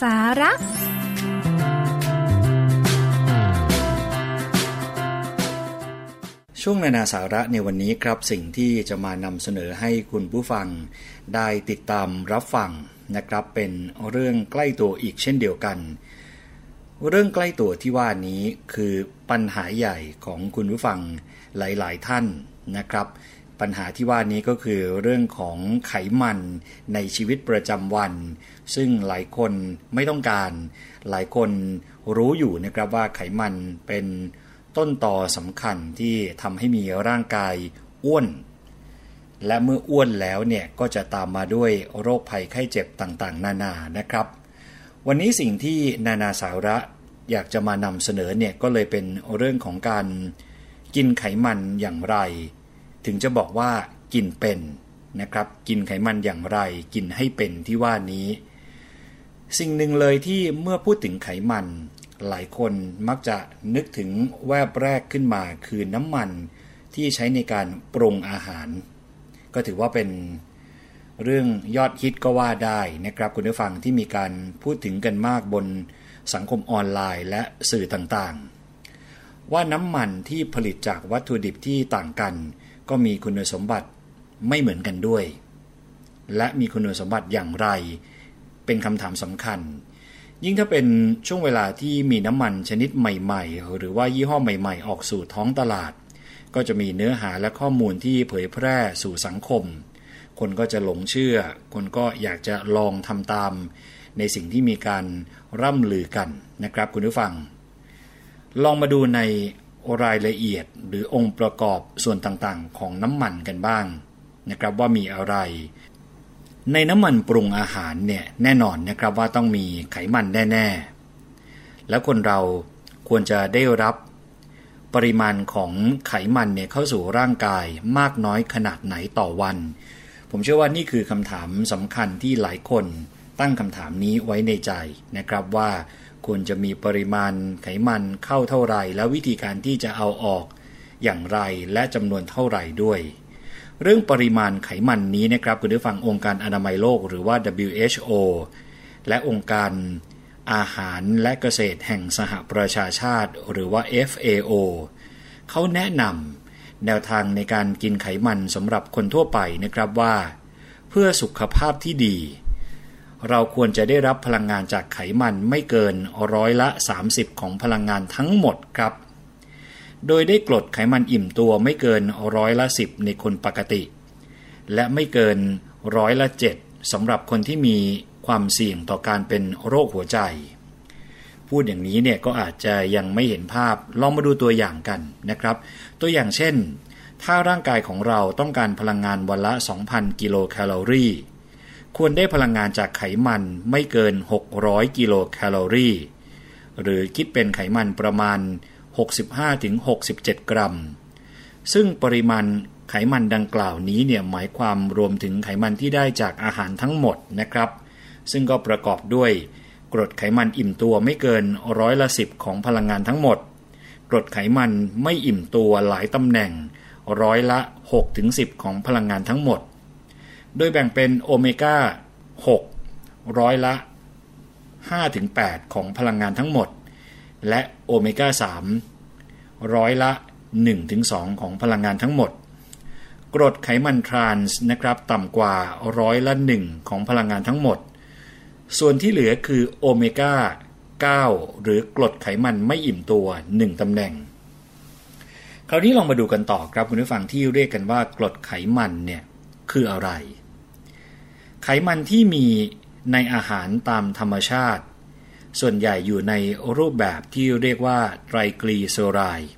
สาระช่วงนานาสาระในวันนี้ครับสิ่งที่จะมานำเสนอให้คุณผู้ฟัง ได้ติดตามรับฟัง นะครับ เป็นเรื่องใกล้ตัวอีกเช่นเดียวกัน เรื่องใกล้ตัวที่ว่านี้คือปัญหาใหญ่ของคุณผู้ฟังหลาย ๆ ท่านนะครับ ปัญหาที่ว่านี้ก็คือเรื่องของไขมันในชีวิตประจำวัน ซึ่งหลายคนไม่ต้องการ หลายคนรู้อยู่นะครับว่าไขมันเป็นต้นต่อสำคัญที่ทำให้มีร่างกายอ้วน และเมื่ออ้วนแล้วเนี่ยก็จะตามมาด้วยโรคภัยไข้เจ็บต่างๆ นานานะครับ วันนี้สิ่งที่นานาสาระอยากจะมานำเสนอเนี่ยก็เลยเป็นเรื่องของการกินไขมันอย่างไร ถึงจะบอกว่ากินเป็นนะครับ กินไขมันอย่างไร กินให้เป็นที่ว่านี้ สิ่งหนึ่งเลยที่เมื่อพูดถึงไขมัน หลายคนมักจะนึกถึงแวบแรกขึ้นมาคือน้ำมันที่ใช้ในการปรุงอาหาร ก็ถือว่าเป็นเรื่องยอดฮิตก็ว่าได้นะครับคุณผู้ฟังที่มีการพูดถึงกันมากบนสังคมออนไลน์และสื่อต่างๆ ว่าน้ำมันที่ผลิตจากวัตถุดิบที่ต่างกัน ก็มีคุณสมบัติไม่เหมือนกันด้วย และมีคุณสมบัติอย่างไร เป็นคำถามสำคัญ ยิ่งถ้าเป็นช่วงเวลาที่มีน้ำมันชนิดใหม่ ๆ หรือว่ายี่ห้อใหม่ ๆ ออกสู่ท้องตลาด ก็จะมีเนื้อหาและข้อมูลที่เผยแพร่สู่สังคม คนก็จะหลงเชื่อ คนก็อยากจะลองทำตาม ในสิ่งที่มีการร่ำลือกันนะครับคุณผู้ฟัง ลองมาดูในรายละเอียดหรือองค์ประกอบส่วนต่างๆ ของน้ำมันกันบ้างนะครับว่ามีอะไร ในน้ำมันปรุงอาหารเนี่ยแน่นอนนะครับว่าต้องมีไขมันแน่ ๆ แล้วคนเราควรจะได้รับ ปริมาณของไขมันเนี่ยเข้าสู่ร่างกายมากน้อยขนาดไหนต่อวัน ผมเชื่อว่านี่คือคำถามสำคัญที่หลายคนตั้งคำถามนี้ไว้ในใจนะครับว่าควรจะมีปริมาณไขมันเข้าเท่าไหร่ และวิธีการที่จะเอาออกอย่างไรและจำนวนเท่าไหร่ด้วย เรื่องปริมาณไขมันนี้นะครับคุณผู้ฟังองค์การอนามัยโลกหรือว่า WHO และองค์การ อาหารและเกษตรแห่งสหประชาชาติ หรือว่า FAO เขาแนะนำแนวทางในการกินไขมันสำหรับคนทั่วไปนะครับว่า เพื่อสุขภาพที่ดี เราควรจะได้รับพลังงานจากไขมันไม่เกินร้อยละ 30 ของพลังงานทั้งหมดครับ โดยได้กรดไขมันอิ่มตัวไม่เกินร้อยละสิบในคนปกติ และไม่เกินร้อยละเจ็ดสำหรับคนที่มี ความเสี่ยงต่อการเป็นโรคหัวใจ พูดอย่างนี้เนี่ยก็อาจจะยังไม่เห็นภาพ ลองมาดูตัวอย่างกันนะครับ ตัวอย่างเช่น ถ้าร่างกายของเราต้องการพลังงานวันละ 2,000 กิโลแคลอรี่ควรได้พลังงานจากไขมันไม่เกิน 600 กิโลแคลอรี่ หรือคิดเป็นไขมันประมาณ 65-67 กรัม ซึ่งปริมาณไขมันดังกล่าวนี้เนี่ยหมายความรวมถึงไขมันที่ได้จากอาหารทั้งหมดนะครับ ซึ่งก็ประกอบด้วยกรดไขมันอิ่มตัวไม่เกินร้อยละสิบของพลังงานทั้งหมด กรดไขมันไม่อิ่มตัวหลายตำแหน่งร้อยละ6-10 ของพลังงานทั้งหมด โดยแบ่งเป็นโอเมก้า6ร้อยละ5-8 ของพลังงานทั้งหมด และโอเมก้า3ร้อยละ 1-2 ของพลังงานทั้งหมด กรดไขมันทรานส์นะครับต่ำกว่าร้อยละ 1 ของพลังงานทั้งหมด ส่วนที่เหลือคือโอเมก้า 9 หรือกรดไขมันไม่อิ่มตัว 1ตำแหน่ง คราวนี้ลองมาดูกันต่อครับคุณผู้ฟังที่เรียกกันว่ากรดไขมันเนี่ยคืออะไร ไขมันที่มีในอาหารตามธรรมชาติ ส่วนใหญ่อยู่ในรูปแบบที่เรียกว่าไตรกลีเซอไรด์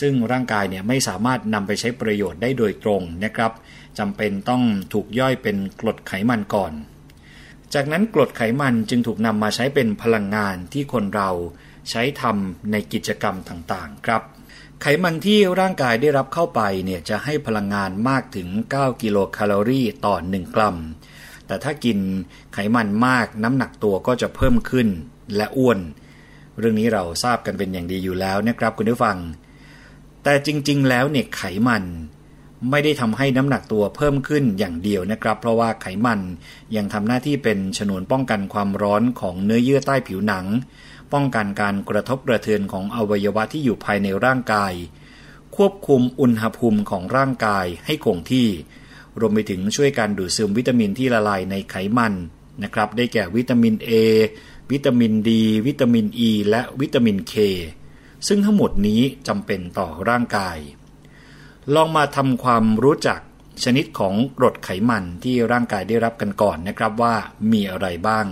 ซึ่งร่างกายเนี่ยไม่สามารถนำไปใช้ประโยชน์ได้โดยตรงนะครับจำเป็นต้องถูกย่อยเป็นกรดไขมันก่อน จากนั้นกรดไขมันจึงถูกนำมาใช้เป็นพลังงานที่คนเราใช้ทำในกิจกรรมต่างๆ ครับ ไขมันที่ร่างกายได้รับเข้าไปเนี่ยจะให้พลังงานมากถึง 9 กิโลแคลอรี่ต่อ 1 กรัม แต่ถ้ากินไขมันมากน้ำหนักตัวก็จะเพิ่มขึ้นและอ้วน เรื่องนี้เราทราบกันเป็นอย่างดีอยู่แล้วนะครับคุณผู้ฟัง แต่จริงๆ แล้วเนี่ยไขมัน ไม่ได้ทำให้น้ำหนักตัวเพิ่มขึ้นอย่างเดียวนะครับ เพราะว่าไขมันยังทำหน้าที่เป็นฉนวนป้องกันความร้อนของเนื้อเยื่อใต้ผิวหนัง ป้องกันการกระทบกระเทือนของอวัยวะที่อยู่ภายในร่างกาย ควบคุมอุณหภูมิของร่างกายให้คงที่ รวมไปถึงช่วยการดูดซึมวิตามินที่ละลายในไขมันนะครับ ได้แก่วิตามิน A วิตามินดี วิตามิน E และวิตามิน K ซึ่งทั้งหมดนี้จำเป็นต่อร่างกาย ลองมาทำความรู้จักชนิดของกรดไขมันที่ร่างกายได้รับกันก่อนนะครับว่ามีอะไรบ้าง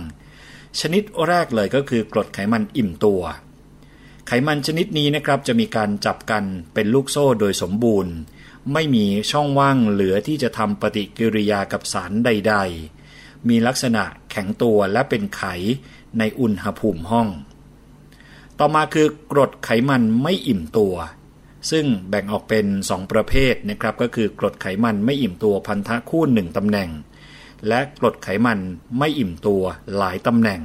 ชนิดแรกเลยก็คือกรดไขมันอิ่มตัว ไขมันชนิดนี้นะครับจะมีการจับกันเป็นลูกโซ่โดยสมบูรณ์ ไม่มีช่องว่างเหลือที่จะทำปฏิกิริยากับสารใด ๆ มีลักษณะแข็งตัวและเป็นไขในอุณหภูมิห้อง ต่อมาคือกรดไขมันไม่อิ่มตัว ซึ่งแบ่งออกเป็น 2 ประเภทนะครับก็คือกรดไขมันไม่อิ่มตัวพันธะคู่หนึ่งตำแหน่ง และกรดไขมันไม่อิ่มตัวหลายตำแหน่ง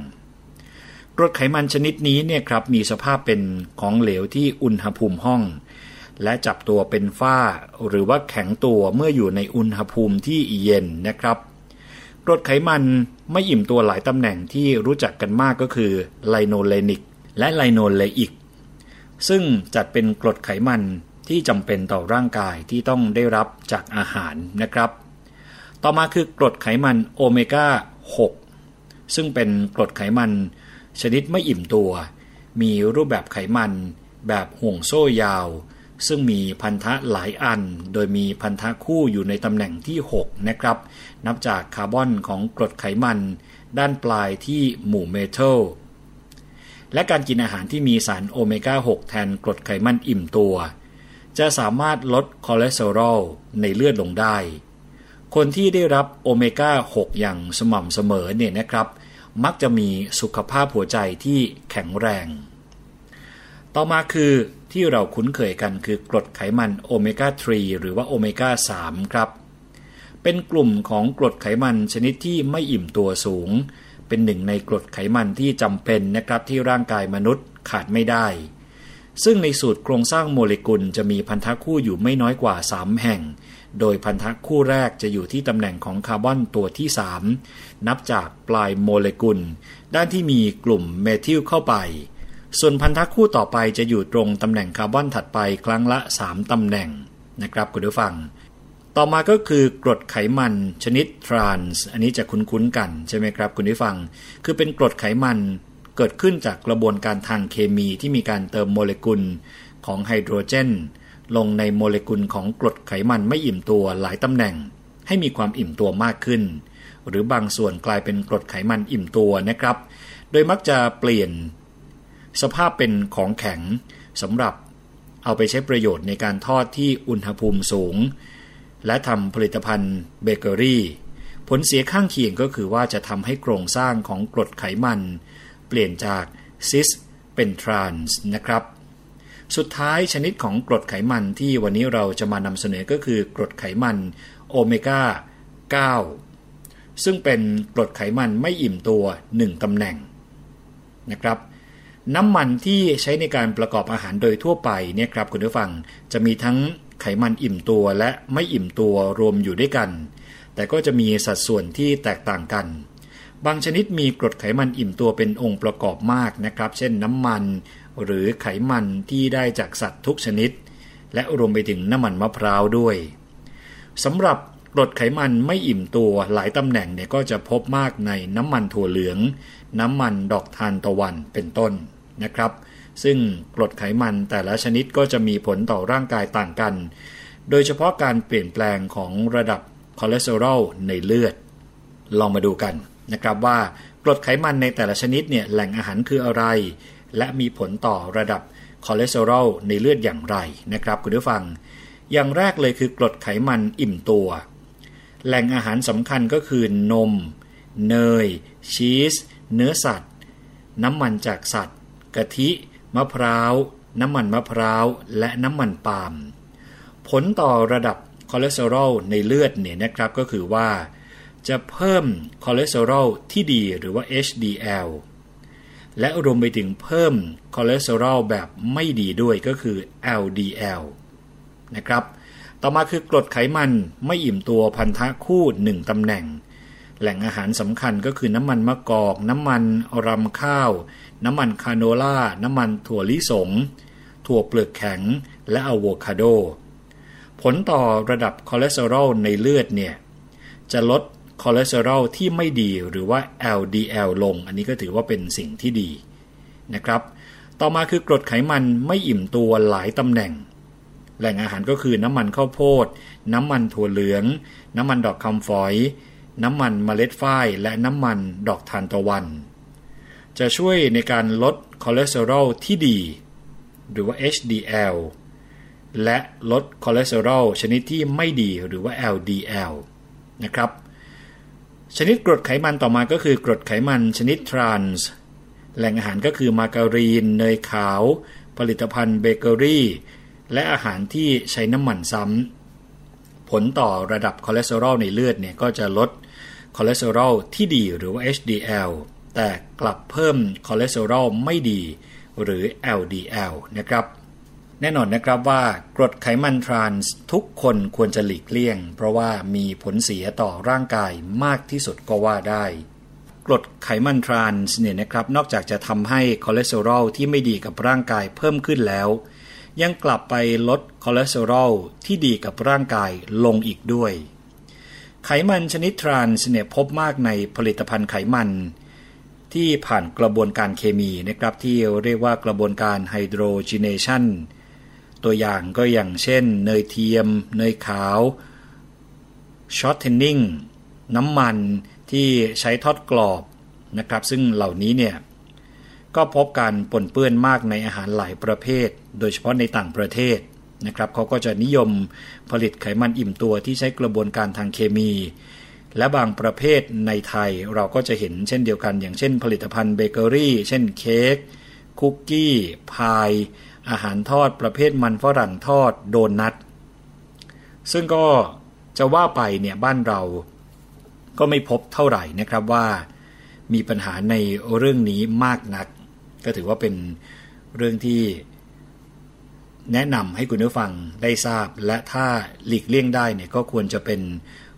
กรดไขมันชนิดนี้เนี่ยครับมีสภาพเป็นของเหลวที่อุณหภูมิห้อง และจับตัวเป็นฝ้า หรือว่าแข็งตัวเมื่ออยู่ในอุณหภูมิที่เย็นนะครับกรดไขมันไม่อิ่มตัวหลายตำแหน่งที่รู้จักกันมากก็คือไลโนเลนิกและไลโนเลอิก ซึ่งจัดเป็นกรดไขมันที่จำเป็นต่อร่างกายที่ต้องได้รับจากอาหารนะครับ ต่อมาคือกรดไขมันโอเมก้า 6 ซึ่งเป็นกรดไขมันชนิดไม่อิ่มตัว มีรูปแบบไขมันแบบห่วงโซ่ยาว ซึ่งมีพันธะหลายอัน โดยมีพันธะคู่อยู่ในตำแหน่งที่ 6 นะครับ นับจากคาร์บอนของกรดไขมัน ด้านปลายที่หมู่เมทัล และการกินอาหารที่มีสารโอเมก้า 6 แทนกรดไขมันอิ่มตัว จะสามารถลดคอเลสเตอรอลในเลือดลงได้ คนที่ได้รับโอเมก้า 6 อย่างสม่ำเสมอเนี่ยนะครับ มักจะมีสุขภาพหัวใจที่แข็งแรง ต่อมาคือที่เราคุ้นเคยกันคือกรดไขมันโอเมก้า 3 หรือว่าโอเมก้า 3 ครับ เป็นกลุ่มของกรดไขมันชนิดที่ไม่อิ่มตัวสูง เป็นหนึ่งในกรดไขมันที่จำเป็นนะครับที่ร่างกายมนุษย์ขาดไม่ได้ ซึ่งในสูตรโครงสร้างโมเลกุลจะมีพันธะคู่อยู่ไม่น้อยกว่า 3 แห่ง โดยพันธะคู่แรกจะอยู่ที่ตำแหน่งของคาร์บอนตัวที่ 3 นับจากปลายโมเลกุล ด้านที่มีกลุ่มเมทิลเข้าไป ส่วนพันธะคู่ต่อไปจะอยู่ตรงตำแหน่งคาร์บอนถัดไปครั้งละ 3ตำแหน่งนะครับคุณผู้ฟัง ต่อมาก็คือกรดไขมันชนิดทรานส์อันนี้จะคุ้นๆกันใช่ไหมครับคุณผู้ฟัง คือเป็นกรดไขมันเกิดขึ้นจากกระบวนการทางเคมีที่มีการเติมโมเลกุลของไฮโดรเจน ลงในโมเลกุลของกรดไขมันไม่อิ่มตัวหลายตำแหน่ง ให้มีความอิ่มตัวมากขึ้น หรือบางส่วนกลายเป็นกรดไขมันอิ่มตัวนะครับ โดยมักจะเปลี่ยน สภาพเป็นของแข็งสำหรับเอาไปใช้ประโยชน์ในการทอดที่อุณหภูมิสูง และทำผลิตภัณฑ์เบเกอรี่ ผลเสียข้างเคียงก็คือว่าจะทำให้โครงสร้างของกรดไขมัน เปลี่ยนจากซิสเป็นทรานส์นะครับ สุดท้ายชนิดของกรดไขมันที่วันนี้เราจะมานำเสนอก็คือกรดไขมันโอเมก้า 9 ซึ่งเป็นกรดไขมันไม่อิ่มตัว 1ตำแหน่งนะครับน้ำมันที่ใช้ในการประกอบอาหารโดยทั่วไปเนี่ยครับคุณผู้ฟังจะมีทั้ง ไขมันอิ่มตัวและไม่อิ่มตัวรวมอยู่ด้วยกัน แต่ก็จะมีสัดส่วนที่แตกต่างกัน บางชนิดมีกรดไขมันอิ่มตัวเป็นองค์ประกอบมากนะครับ เช่นน้ำมัน หรือไขมันที่ได้จากสัตว์ทุกชนิด และรวมไปถึงน้ำมันมะพร้าวด้วยสำหรับกรดไขมันไม่อิ่มตัวหลายตำแหน่งเนี่ยก็จะพบมากในน้ำมันถั่วเหลือง น้ำมันดอกทานตะวันเป็นต้นนะครับ ซึ่งกรดไขมันแต่ละชนิดก็จะมีผลต่อร่างกายต่างกัน โดยเฉพาะการเปลี่ยนแปลงของระดับคอเลสเตอรอลในเลือด ลองมาดูกันนะครับว่ากรดไขมันในแต่ละชนิดเนี่ยแหล่งอาหารคืออะไร และมีผลต่อระดับคอเลสเตอรอลในเลือดอย่างไรนะครับคุณผู้ฟัง อย่างแรกเลยคือกรดไขมันอิ่มตัว แหล่งอาหารสำคัญก็คือนม เนย ชีส เนื้อสัตว์ น้ำมันจากสัตว์ กะทิ มะพร้าว น้ำมันมะพร้าว และน้ำมันปาล์มผลต่อระดับคอเลสเตอรอลในเลือดเนี่ยนะครับก็คือว่า จะเพิ่มคอเลสเตอรอลที่ดีหรือว่า HDL และรวมไปถึงเพิ่มคอเลสเตอรอลแบบไม่ดีด้วยก็คือ LDL นะครับ ต่อมาคือกรดไขมันไม่อิ่มตัวพันธะคู่หนึ่งตำแหน่ง แหล่งอาหารสำคัญก็คือน้ำมันมะกอก น้ำมันรำข้าว น้ำมันคาโนล่า น้ำมันถั่วลิสง ถั่วเปลือกแข็ง และอะโวคาโด ผลต่อระดับคอเลสเตอรอลในเลือดเนี่ย จะลดคอเลสเตอรอลที่ไม่ดีหรือว่า LDL ลง อันนี้ก็ถือว่าเป็นสิ่งที่ดีนะครับ ต่อมาคือกรดไขมันไม่อิ่มตัวหลายตำแหน่ง แหล่งอาหารก็คือน้ำมันข้าวโพด น้ำมันถั่วเหลือง น้ำมันดอกคำฝอย น้ำมันเมล็ดฝ้าย และน้ำมันดอกทานตะวัน จะช่วยในการลดคอเลสเตอรอลที่ดี หรือว่า HDL และลดคอเลสเตอรอลชนิดที่ไม่ดีหรือว่า LDL นะครับชนิดกรดไขมันต่อมาก็คือกรดไขมันชนิดทรานส์แหล่งอาหารก็คือมาการีน เนยขาว ผลิตภัณฑ์เบเกอรี่ และอาหารที่ใช้น้ำมันซ้ำผลต่อระดับคอเลสเตอรอลในเลือดเนี่ยก็จะลดคอเลสเตอรอลที่ดีหรือว่า HDL แต่กลับเพิ่มคอเลสเตอรอลไม่ดีหรือ LDL นะครับ แน่นอนนะครับว่ากรดไขมันทรานส์ทุกคนควรจะหลีกเลี่ยง เพราะว่ามีผลเสียต่อร่างกายมากที่สุดก็ว่าได้ กรดไขมันทรานส์เนี่ยนะครับนอกจากจะทำให้คอเลสเตอรอลที่ไม่ดีกับร่างกายเพิ่มขึ้นแล้ว ยังกลับไปลดคอเลสเตอรอลที่ดีกับร่างกายลงอีกด้วย ไขมันชนิดทรานส์เนี่ยพบมากในผลิตภัณฑ์ไขมัน ที่ผ่านกระบวนการเคมีนะครับที่เรียกว่ากระบวนการไฮโดรเจเนชันตัวอย่างก็อย่างเช่น เนยเทียม เนยขาว shortening น้ำมันที่ใช้ทอดกรอบนะครับ ซึ่งเหล่านี้เนี่ยก็พบการปนเปื้อนมากในอาหารหลายประเภท โดยเฉพาะในต่างประเทศนะครับเขาก็จะนิยมผลิตไขมันอิ่มตัวที่ใช้กระบวนการทางเคมี และบางประเภทในไทยเราก็จะเห็นเช่นเดียวกัน อย่างเช่นผลิตภัณฑ์เบเกอรี่ เช่นเค้กคุกกี้ พาย อาหารทอดประเภทมันฝรั่งทอดโดนัทซึ่งก็จะว่าไปเนี่ยบ้านเราก็ไม่พบเท่าไหร่นะครับว่ามีปัญหาในเรื่องนี้มากนัก ก็ถือว่าเป็นเรื่องที่ แนะนำให้คุณผู้ฟังได้ทราบ และถ้าหลีกเลี่ยงได้เนี่ยก็ควรจะเป็น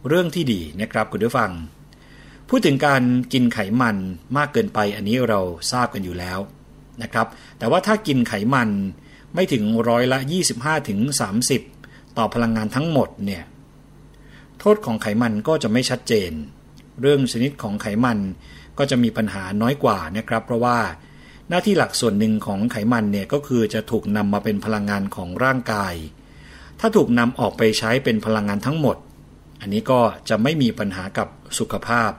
เรื่องที่ดีนะครับคุณผู้ฟัง พูดถึงการกินไขมันมากเกินไปอันนี้เราทราบกันอยู่แล้วนะครับ แต่ว่าถ้ากินไขมันไม่ถึงร้อยละ 25ถึง30 ต่อพลังงานทั้งหมดเนี่ยโทษของไขมันก็จะไม่ชัดเจน เรื่องชนิดของไขมันก็จะมีปัญหาน้อยกว่านะครับ เพราะว่าหน้าที่หลักส่วนหนึ่งของไขมันเนี่ยก็คือจะถูกนำมาเป็นพลังงานของร่างกาย ถ้าถูกนำออกไปใช้เป็นพลังงานทั้งหมด อันนี้ก็จะไม่มีปัญหากับสุขภาพ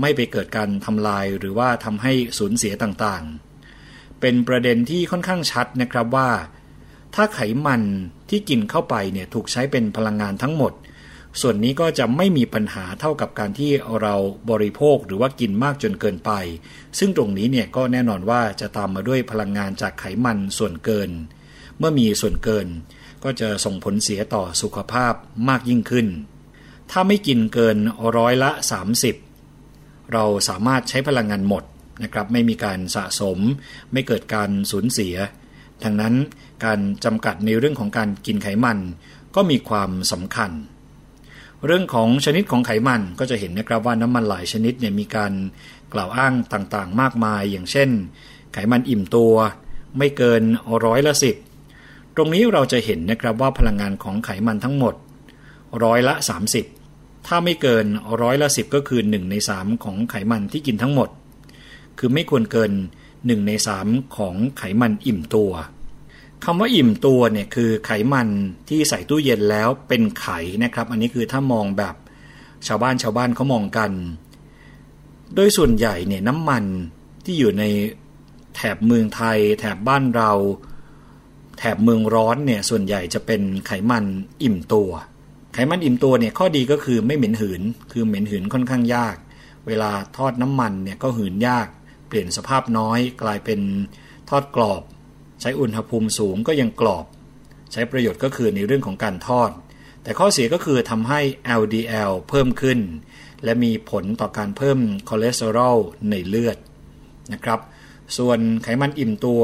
ไม่ไปเกิดการทำลายหรือว่าทำให้สูญเสียต่างๆ เป็นประเด็นที่ค่อนข้างชัดนะครับว่า ถ้าไขมันที่กินเข้าไปเนี่ยถูกใช้เป็นพลังงานทั้งหมด ส่วนนี้ก็จะไม่มีปัญหาเท่ากับการที่เราบริโภคหรือว่ากินมากจนเกินไป ซึ่งตรงนี้เนี่ยก็แน่นอนว่าจะตามมาด้วยพลังงานจากไขมันส่วนเกิน เมื่อมีส่วนเกิน ก็จะส่งผลเสียต่อสุขภาพมากยิ่งขึ้น ถ้าไม่กินเกินร้อยละ 30 เราสามารถใช้พลังงานหมดนะครับไม่มีการสะสม ไม่เกิดการสูญเสีย ดังนั้นการจำกัดในเรื่องของการกินไขมันก็มีความสำคัญ เรื่องของชนิดของไขมันก็จะเห็นนะครับว่าน้ำมันหลายชนิดเนี่ยมีการกล่าวอ้างต่างๆ มากมาย อย่างเช่น ไขมันอิ่มตัว ไม่เกินร้อยละสิบตรงนี้เราจะเห็นนะครับว่าพลังงานของไขมันทั้งหมดร้อยละ 30 ถ้าไม่เกินร้อยละสิบก็คือ1ใน3 ของไขมันที่กินทั้งหมด คือไม่ควรเกิน 1 ใน 3 ของไขมันอิ่มตัวคำว่าอิ่มตัวเนี่ยคือไขมันที่ใส่ตู้เย็นแล้วเป็นไขนะครับ อันนี้คือถ้ามองแบบชาวบ้านชาวบ้านเขามองกัน โดยส่วนใหญ่เนี่ยน้ำมันที่อยู่ในแถบเมืองไทย แถบบ้านเรา แถบเมืองร้อนเนี่ยส่วนใหญ่จะเป็นไขมันอิ่มตัว มันอิ่มตัวเนี่ยข้อดีก็คือไม่เหม็นหืน คือเหม็นหืนค่อนข้างยาก เวลาทอดน้ำมันเนี่ยก็หืนยาก เปลี่ยนสภาพน้อยกลายเป็นทอดกรอบ ใช้อุณหภูมิสูงก็ยังกรอบ ใช้ประโยชน์ก็คือในเรื่องของการทอด แต่ข้อเสียก็คือทำให้ LDL เพิ่มขึ้น และมีผลต่อการเพิ่มคอเลสเตอรอลในเลือดนะครับ ส่วนไขมันอิ่มตัว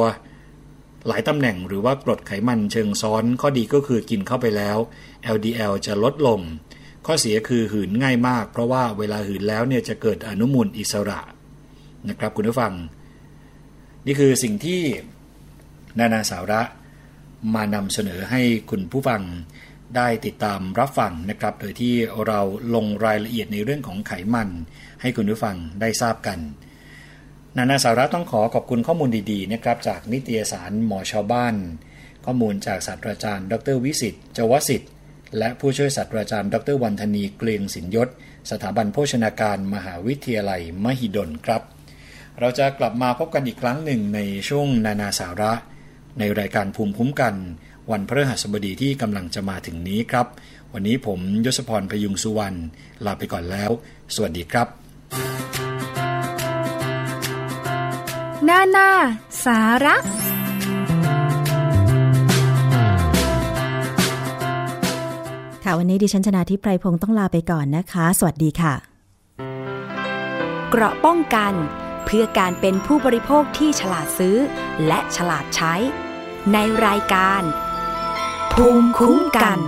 หลายตำแหน่งหรือว่ากรดไขมันเชิงซ้อนข้อดีก็คือกินเข้าไปแล้ว LDL จะลดลง ข้อเสียคือหืนง่ายมาก เพราะว่าเวลาหืนแล้วเนี่ยจะเกิดอนุมูลอิสระนะครับคุณผู้ฟัง นี่คือสิ่งที่นานาสาระมานำเสนอให้คุณผู้ฟังได้ติดตามรับฟังนะครับ โดยที่เราลงรายละเอียดในเรื่องของไขมัน ให้คุณผู้ฟังได้ทราบกัน นานาสาระต้องขอขอบคุณข้อมูลดีๆนะครับ จากนิตยสารหมอชาวบ้าน ข้อมูลจากศาสตราจารย์ ดรวิสิทธิ์จวสิทธิ์ และผู้ช่วยศาสตราจารย์ ดรวันธนีเกลียงสินยศ สถาบันโภชนาการมหาวิทยาลัยมหิดลครับ เราจะกลับมาพบกันอีกครั้งหนึ่งในช่วงนานาสาระ ในรายการภูมิคุ้มกัน วันพฤหัสบดีที่กำลังจะมาถึงนี้ครับ วันนี้ผมยศพรพยุงสุวรรณลาไปก่อนแล้ว สวัสดีครับนานาสาระ ค่ะ วันนี้ดิฉันชนะทิพไพรพงศ์ต้องลาไปก่อนนะคะ สวัสดีค่ะ เกราะป้องกัน เพื่อการเป็นผู้บริโภคที่ฉลาดซื้อ และฉลาดใช้ ในรายการ ภูมิคุ้มกัน